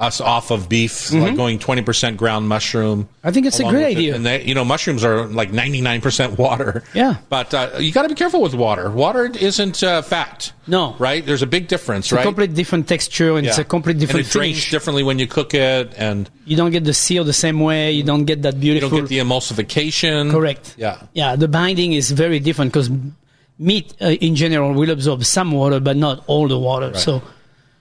us off of beef, like going twenty percent ground mushroom. Mm-hmm. I think it's a great with it. idea. And they, you know, mushrooms are like ninety nine percent water. Yeah. but uh, you got to be careful with water. Water isn't uh, fat. No. right? There's a big difference, It's a right? complete different texture and it's Yeah. a complete and different it drains differently when you cook it, and you don't get the seal the same way. You don't get that beautiful. you don't get the emulsification. Correct. Yeah. Yeah, the binding is very different because meat uh, in general will absorb some water, but not all the water. So,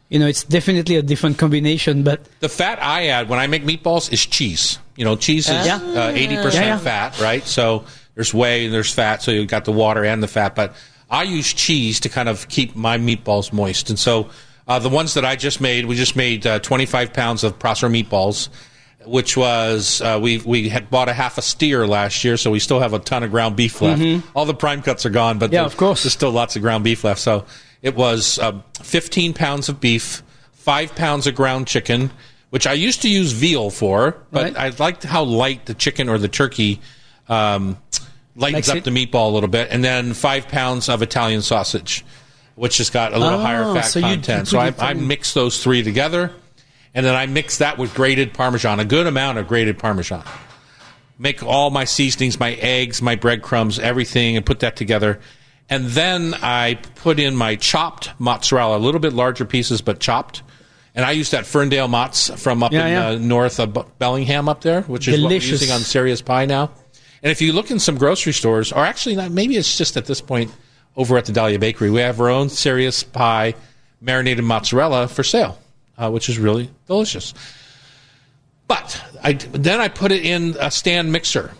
you know, it's definitely a different combination. But The fat I add when I make meatballs is cheese. You know, cheese is Yeah. uh, eighty percent Yeah, yeah. fat, right? So there's whey and there's fat, so you've got the water and the fat. But I use cheese to kind of keep my meatballs moist, and so uh, the ones that I just made, we just made uh, 25 pounds of Prosser meatballs, which was uh, we we had bought a half a steer last year, so we still have a ton of ground beef left. All the prime cuts are gone, but Mm-hmm. Yeah, there- of course. there's still lots of ground beef left. So it was um, 15 pounds of beef, five pounds of ground chicken, which I used to use veal for, but Right. I liked how light the chicken or the turkey um, lightens Makes up it- the meatball a little bit, and then five pounds of Italian sausage, which has got a little Oh, higher fat so content. so I, I mix those three together, and then I mix that with grated Parmesan, a good amount of grated Parmesan make all my seasonings, my eggs, my breadcrumbs, everything, and put that together. And then I put in my chopped mozzarella, a little bit larger pieces, but chopped. And I use that Ferndale Mozz from up Yeah, in yeah. Uh, north of Bellingham up there, which is what we're using on Serious Pie now. And if you look in some grocery stores, or actually not, maybe it's just at this point over at the Dahlia Bakery, we have our own Serious Pie marinated mozzarella for sale, uh, which is really delicious. But I, then I put it in a stand mixer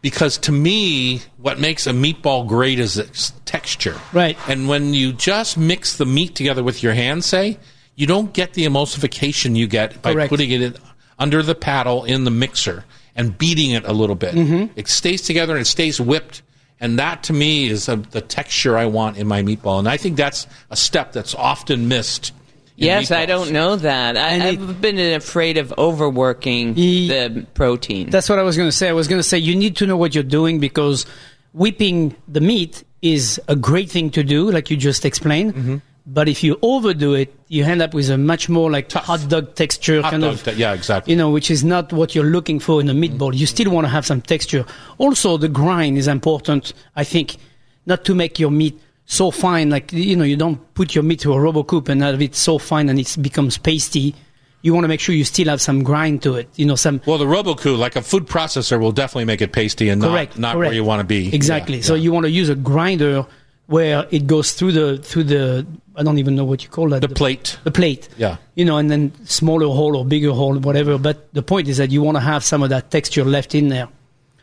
because to me, what makes a meatball great is its texture. Right. And when you just mix the meat together with your hand, say, you don't get the emulsification you get by Correct. putting it in, under the paddle in the mixer and beating it a little bit. Mm-hmm. It stays together and it stays whipped. And that to me is a, the texture I want in my meatball. And I think that's a step that's often missed. Yes, I don't know that. I, it- I've been afraid of overworking Ye- the protein. That's what I was going to say. I was going to say you need to know what you're doing because whipping the meat is a great thing to do, like you just explained. Mm-hmm. But if you overdo it, you end up with a much more like hot dog texture Hot kind dog of. te- yeah, exactly. You know, which is not what you're looking for in a meatball. You still want to have some texture. Also, the grind is important. I think not to make your meat so fine, like you know, you don't put your meat to a Robot Coupe and have it so fine and it becomes pasty. You want to make sure you still have some grind to it. You know, some Well, the Robot Coupe, like a food processor, will definitely make it pasty and correct, not, not correct. where you want to be. Exactly. Yeah, so yeah. you want to use a grinder where it goes through the through the I don't even know what you call that the plate. the plate. Yeah. You know, and then smaller hole or bigger hole, whatever. But the point is that you want to have some of that texture left in there.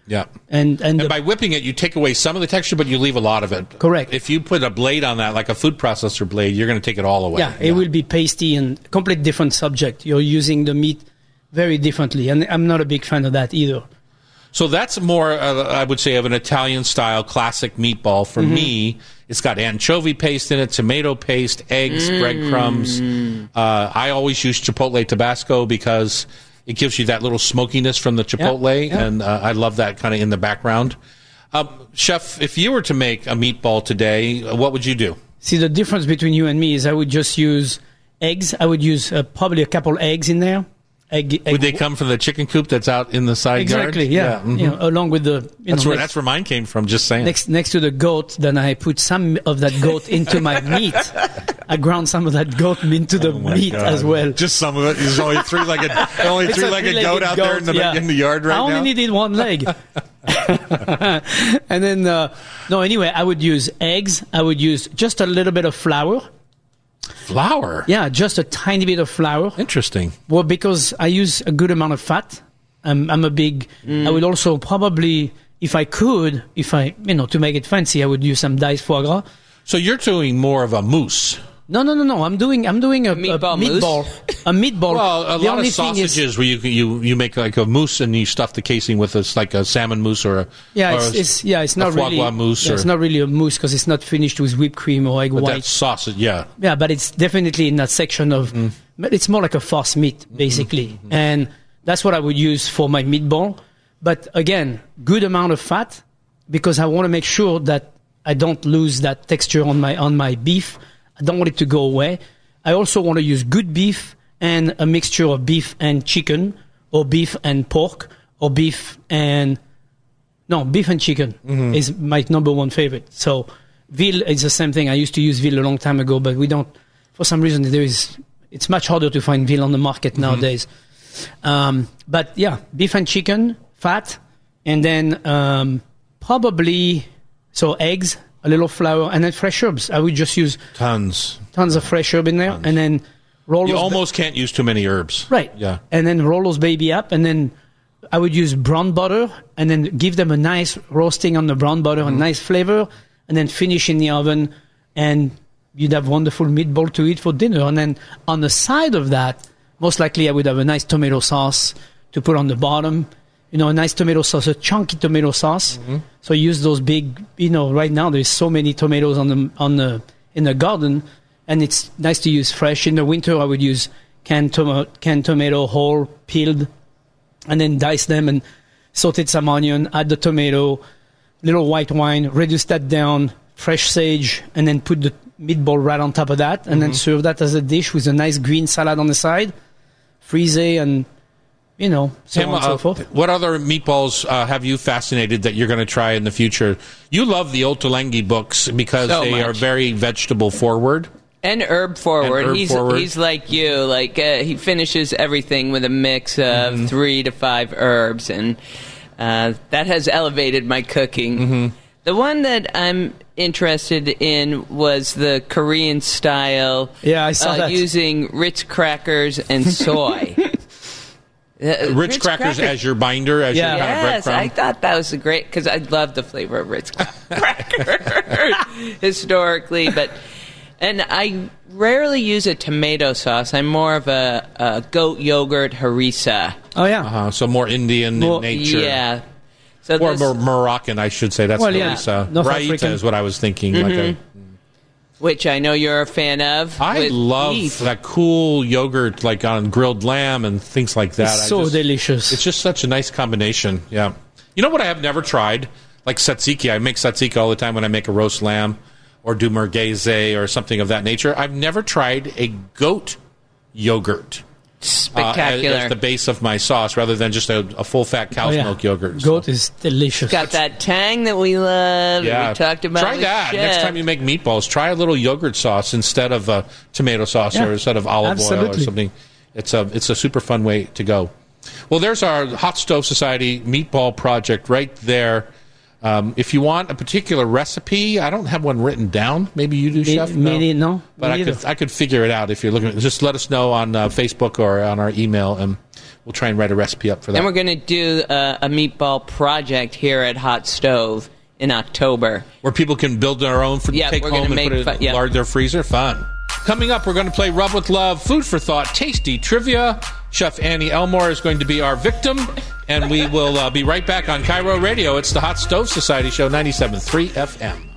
Yeah. And and, And the, by whipping it, you take away some of the texture, but you leave a lot of it. Correct. If you put a blade on that, like a food processor blade, you're going to take it all away. yeah, it will be pasty and complete different subject. You're using the meat very differently, and I'm not a big fan of that either. So that's more, uh, I would say, of an Italian style classic meatball. Mm-hmm. For me, it's got anchovy paste in it, tomato paste, eggs, breadcrumbs. Uh, I always use Chipotle Tabasco because it gives you that little smokiness from the Chipotle, yeah. and uh, I love that kind of in the background. Um, Chef, if you were to make a meatball today, what would you do? See, the difference between you and me is I would just use eggs. I would use uh, probably a couple eggs in there. Egg, egg Would they come from the chicken coop that's out in the side exactly? yard? Exactly. Yeah, mhm. you know, along with the that's know, where next- that's where mine came from. Just saying. next next to the goat, then I put some of that goat into my [LAUGHS] meat. I ground some of that goat into the Oh meat God. as well. Just some of it. There's only three legged, [LAUGHS] only a three legged three-legged goat out there in the yeah. in the yard right now. I only now. needed one leg. [LAUGHS] and then uh, no, anyway, I would use eggs. I would use just a little bit of flour, Flour. Yeah, just a tiny bit of flour. Interesting. Well, because I use a good amount of fat. I'm, I'm a big. I would also probably, if I could, if I, you know, to make it fancy, I would use some diced foie gras. So you're doing more of a mousse. No, no, no, no. I'm doing, I'm doing a Meatball a meatball, a meatball. Well, a The lot only of thing is- sausages where you you you make like a mousse and you stuff the casing with it's like a salmon mousse or a Yeah, or it's, a- it's yeah, it's not foie really gras mousse yeah, or it's not really a mousse because it's not finished with whipped cream or egg but white. that's sausage. Yeah, Yeah, but it's definitely in that section of. Mm. But it's more like a farce meat, Mm-hmm. basically, and that's what I would use for my meatball. But again, good amount of fat because I want to make sure that I don't lose that texture on my on my beef. I don't want it to go away. I also want to use good beef and a mixture of beef and chicken, or beef and pork, or beef and no, beef and chicken is my number one favorite. So veal is the same thing. I used to use veal a long time ago, but we don't. For some reason, there is. It's much harder to find veal on the market nowadays. Um, but yeah, beef and chicken, fat, and then um, probably so eggs, a little flour, and then fresh herbs. I would just use tons. tons of fresh herb in there, and then roll You those ba- almost can't use too many herbs. Right. Yeah. And then roll those baby up, and then I would use brown butter, and then give them a nice roasting on the brown butter, Mm-hmm. a nice flavor, and then finish in the oven, and you'd have wonderful meatball to eat for dinner. And then on the side of that, most likely I would have a nice tomato sauce to put on the bottom. You know, a nice tomato sauce, a chunky tomato sauce. Mm-hmm. So use those big. You know, right now there's so many tomatoes on the on the in the garden, and it's nice to use fresh. In the winter, I would use canned, tomato, canned tomato, whole, peeled, and then dice them and sauteed some onion, add the tomato, little white wine, reduce that down, fresh sage, and then put the meatball right on top of that, and then serve that as a dish with a nice green salad on the side, frise, and you know, so Tim, on and so uh, forth. what other meatballs uh, have you fascinated that you're going to try in the future? You love the Ottolenghi books because So they much. are very vegetable forward. And herb forward. And herb he's forward. he's like you. Like uh, he finishes everything with a mix of Mm-hmm. three to five herbs, and uh, that has elevated my cooking. Mm-hmm. The one that I'm interested in was the Korean style. Yeah, I saw uh, that. using Ritz crackers and soy. [LAUGHS] Uh, Ritz, crackers as your binder, as Yeah. your kind of Yes, I thought that was a great because I love the flavor of Ritz [LAUGHS] crackers [LAUGHS] historically, but and I rarely use a tomato sauce. I'm more of a, a goat yogurt harissa. Oh yeah, uh, so more Indian Well, in nature. Yeah. So Or this- more Moroccan, I should say. That's Well, what yeah, Lisa. Raita African. is what I was thinking. Like a, which I know you're a fan of. I love beef. that cool yogurt, like on grilled lamb and things like that. It's so just- delicious. It's just such a nice combination. Yeah. You know what I have never tried? Like tzatziki. I make tzatziki all the time when I make a roast lamb or do merguez or something of that nature. I've never tried a goat yogurt uh, as, spectacular. as the base of my sauce rather than just a, a full fat Oh, cow's yeah. milk yogurt. Goat So, is delicious. Got that tang that we love. yeah. We talked about. Try that. Chef. Next time you make meatballs, try a little yogurt sauce instead of uh, tomato sauce Yeah. or instead of olive oil or something. It's a it's a super fun way to go. Well, there's our Hot Stove Society meatball project right there. Um, if you want a particular recipe, I don't have one written down. Maybe you do, Me- chef. me- no, but me I neither. could I could figure it out if you're looking. Just let us know on uh, Facebook or on our email, and we'll try and write a recipe up for that. And we're going to do a, a meatball project here at Hot Stove in October. where people can build their own for Yeah, take we're home gonna and make put it fu- in yeah. lard their freezer. Fun. Coming up, we're going to play Rub with Love, Food for Thought, Tasty Trivia. Chef Annie Elmore is going to be our victim, and we will uh, be right back on KIRO Radio. It's the Hot Stove Society Show, 97.3 FM.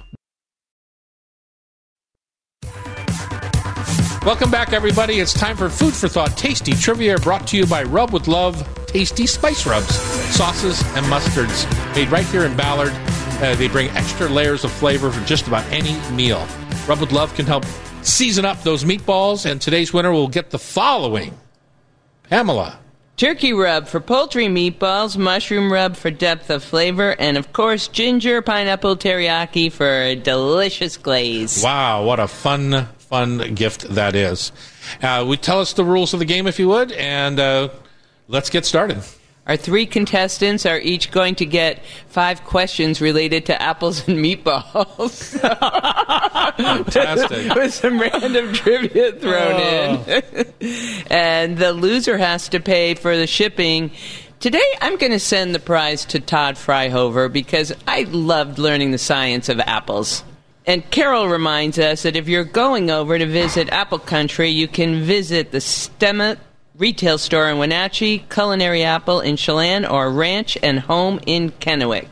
Welcome back, everybody. It's time for Food for Thought Tasty Trivia brought to you by Rub with Love Tasty Spice Rubs, sauces, and mustards made right here in Ballard. Uh, they bring extra layers of flavor for just about any meal. Rub with Love can help season up those meatballs, and today's winner will get the following Pamela. Turkey rub for poultry meatballs, mushroom rub for depth of flavor, and of course, ginger pineapple teriyaki for a delicious glaze. Wow, what a fun, fun gift that is. Uh, we tell us the rules of the game if you would, and uh, let's get started. Our three contestants are each going to get five questions related to apples and meatballs. Fantastic. [LAUGHS] with some random trivia thrown oh. in. [LAUGHS] and the loser has to pay for the shipping. Today, I'm going to send the prize to Todd Fryhover because I loved learning the science of apples. And Carol reminds us that if you're going over to visit Apple Country, you can visit the Stemma retail store in Wenatchee, Culinary Apple in Chelan, or Ranch and Home in Kennewick.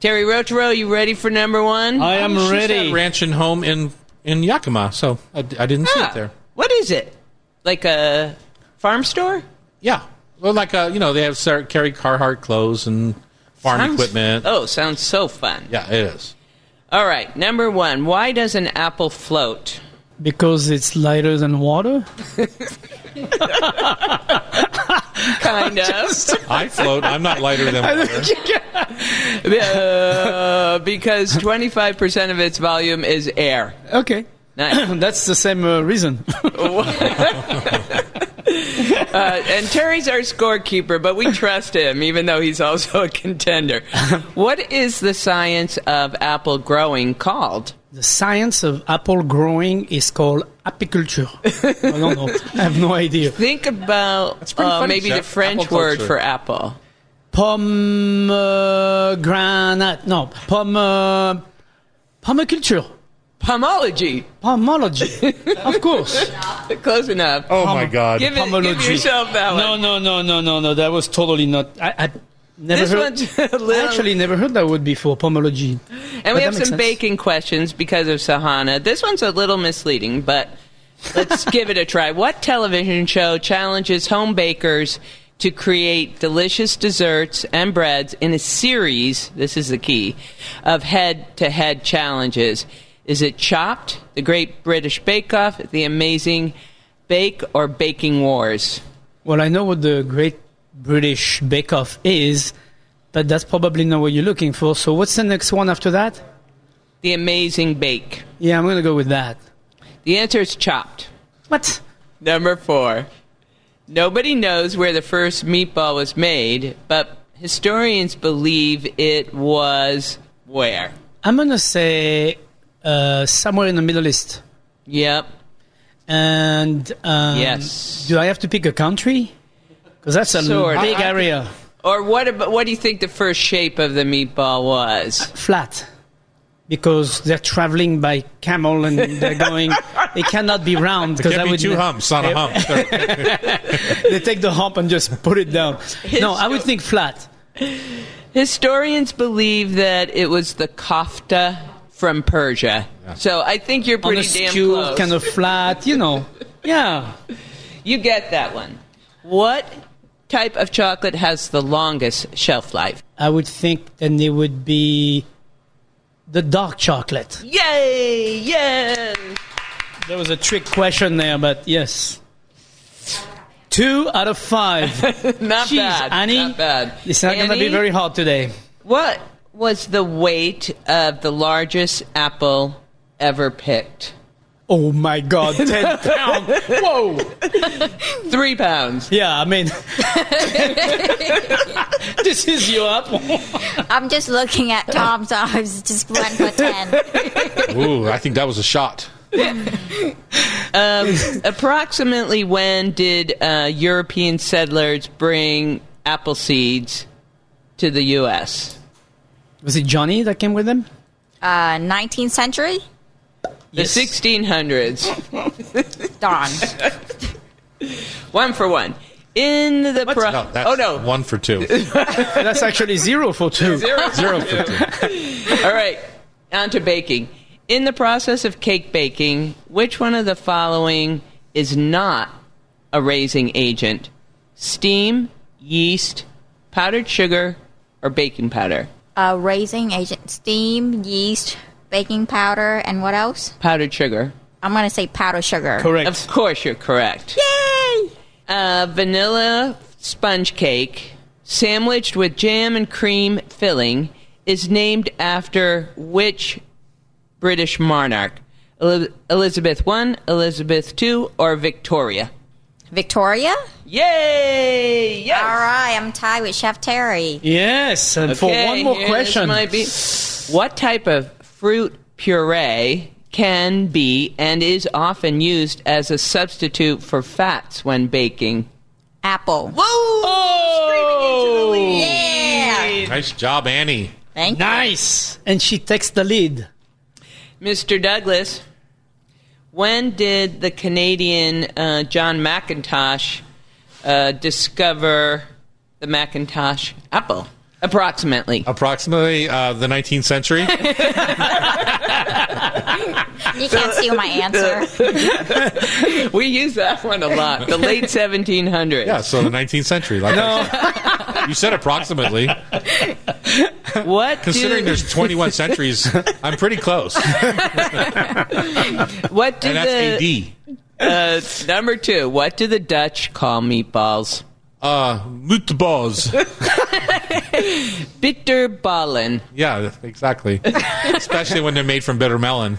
Terry Rautureau, you ready for number one? I am She said ready. ranch and home in in Yakima, so I, I didn't see Ah, it there. What is it? Like a farm store? Yeah, well, like uh, you know, they have Sarah, carry Carhartt clothes and farm Sounds- equipment. Oh, sounds so fun. Yeah, it is. All right, number one. Why does an apple float? Because it's lighter than water? Kind of. [LAUGHS] I float. I'm not lighter than water. Uh, because 25% of its volume is air. Okay. Nice. [COUGHS] That's the same uh, reason. [LAUGHS] Uh, and Terry's our scorekeeper, but we trust him, even though he's also a contender. [LAUGHS] What is the science of apple growing called? The science of apple growing is called apiculture. [LAUGHS] I don't know. I have no idea. Think about uh, funny, maybe the French Apple word culture. for apple. Pomegranate. No, pom, uh, pomiculture. Pomology. Pomology. of course. [LAUGHS] Close enough. Oh my God! Give, it, give Pomology. yourself that No, one. no, no, no, no, no. That was totally not. I, I never This heard. [LAUGHS] I actually never heard that word before. Pomology. And But we have some sense. baking questions because of Sahana. This one's a little misleading, but let's give it a try. What television show challenges home bakers to create delicious desserts and breads in a series? This is the key of head-to-head challenges. Is it Chopped, The Great British Bake Off, The Amazing Bake, or Baking Wars? Well, I know what the Great British Bake Off is, but that's probably not what you're looking for. So, what's the next one after that? The Amazing Bake. Yeah, I'm going to go with that. The answer is Chopped. What? Number four. Nobody knows where the first meatball was made, but historians believe it was where? I'm going to say uh, somewhere in the Middle East. Yep. And um, Yes. do I have to pick a country? Because that's a Sort big I- I- area. Or what about what do you think the first shape of the meatball was? Uh, flat. Because they're traveling by camel and they're going. [LAUGHS] it cannot be round because can't that be would two humps on a hump. [LAUGHS] they take the hump and just put it down. No, I would think flat. Historians believe that it was the kofta from Persia. So I think you're On pretty a damn skew, close. kind of flat, you know. [LAUGHS] Yeah. You get that one. What type of chocolate has the longest shelf life? I would think then it would be the dark chocolate. Yay! Yes! There was a trick question there, but yes. Two out of five. [LAUGHS] Not Jeez, bad. Annie, Not bad. It's not going to be very hard today. What was the weight of the largest apple ever picked? Oh my God, [LAUGHS] 10 pounds. Whoa. Three pounds. Yeah, I mean, [LAUGHS] this is you up. I'm just looking at Tom's eyes. Just went for 10. Ooh, I think that was a shot. Approximately when did uh, European settlers bring apple seeds to the U.S.? Was it Johnny that came with them? Uh, 19th century? The 1600s. [LAUGHS] Darn. [LAUGHS] One for one. In the pro- No, that's oh no, one for two. [LAUGHS] That's actually zero for two. Zero. Zero for two. All right, on to baking. In the process of cake baking, which one of the following is not a raising agent? Steam, yeast, powdered sugar, or baking powder? Uh, raising agent, steam, yeast, baking powder, and what else? Powdered sugar. I'm going to say powdered sugar. Correct. Of course, you're correct. Yay! Uh, vanilla sponge cake, sandwiched with jam and cream filling, is named after which British monarch? Elizabeth I, Elizabeth II, or Victoria? Victoria? Yay! Yes. All right, I'm tied with Chef Terry. Yes, and for Okay, one more here, question. This might be, what type of fruit puree can be and is often used as a substitute for fats when baking? Apple. Whoa! Oh! Yeah. Nice job, Annie. Thank you. Nice. And she takes the lead. Mr. Douglas, when did the Canadian uh, John McIntosh uh, discover the Macintosh apple? Approximately. Approximately uh, the 19th century. [LAUGHS] You can't steal my answer. [LAUGHS] We use that one a lot. The late 1700s. yeah, so the 19th century. Like I said. you said approximately. What Considering do, there's 21 [LAUGHS] centuries, I'm pretty close. What do that's the AD. uh, number two? What do the Dutch call meatballs? Uh, Mutballs. [LAUGHS] Bitterballen. Yeah, exactly. Especially when they're made from bitter melon.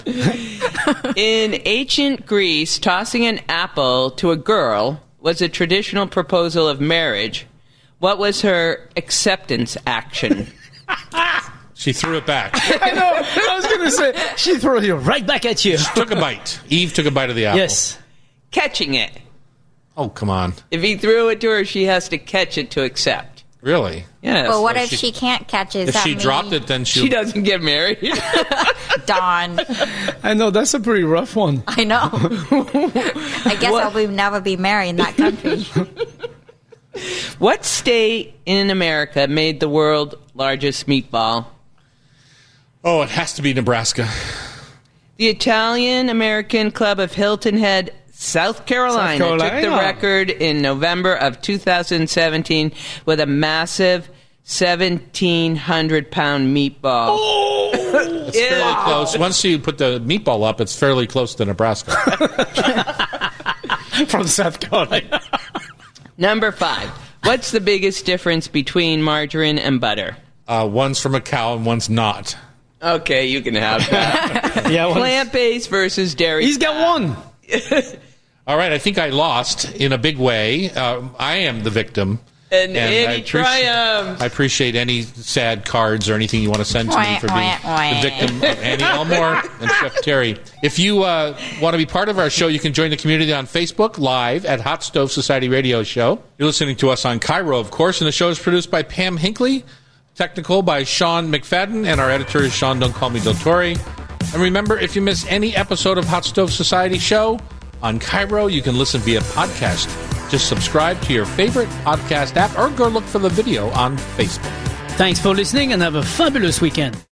In ancient Greece, tossing an apple to a girl was a traditional proposal of marriage. What was her acceptance action? She threw it back. [LAUGHS] I know. I was going to say, she threw you right back at you. Took a bite. Eve took a bite of the apple. Yes. Catching it. Oh, come on. If he threw it to her, she has to catch it to accept. Really? Yes. But what So if she- she, can't catch it? Does If she mean dropped it, then she she doesn't get married. [LAUGHS] [LAUGHS] Dawn. I know. That's a pretty rough one. I know. [LAUGHS] I guess I will never be married in that country. what state in America made the world largest meatball? Oh, it has to be Nebraska. The Italian American Club of Hilton Head, South Carolina, South took the record in November of 2017 with a massive 1,700 pound meatball. It's fairly close. Once you put the meatball up, it's fairly close to Nebraska. [LAUGHS] From South Carolina. Number five. What's the biggest difference between margarine and butter? Uh, one's from a cow and one's not. Okay, you can have that. [LAUGHS] Yeah, Plant based versus dairy. he's got one. [LAUGHS] All right, I think I lost in a big way. Uh, I am the victim. And, I Andy appreci- triumphed. I appreciate any sad cards or anything you want to send to me for being wah, wah. the victim of Annie Elmore and Chef Terry. If you uh, want to be part of our show, you can join the community on Facebook live at Hot Stove Society Radio Show. You're listening to us on KIRO, of course, and the show is produced by Pam Hinkley, technical by Sean McFadden, and our editor is Sean Don't Call Me Dotori. And remember, if you miss any episode of Hot Stove Society Show on KIRO, you can listen via podcast. Just subscribe to your favorite podcast app or go look for the video on Facebook. Thanks for listening and have a fabulous weekend.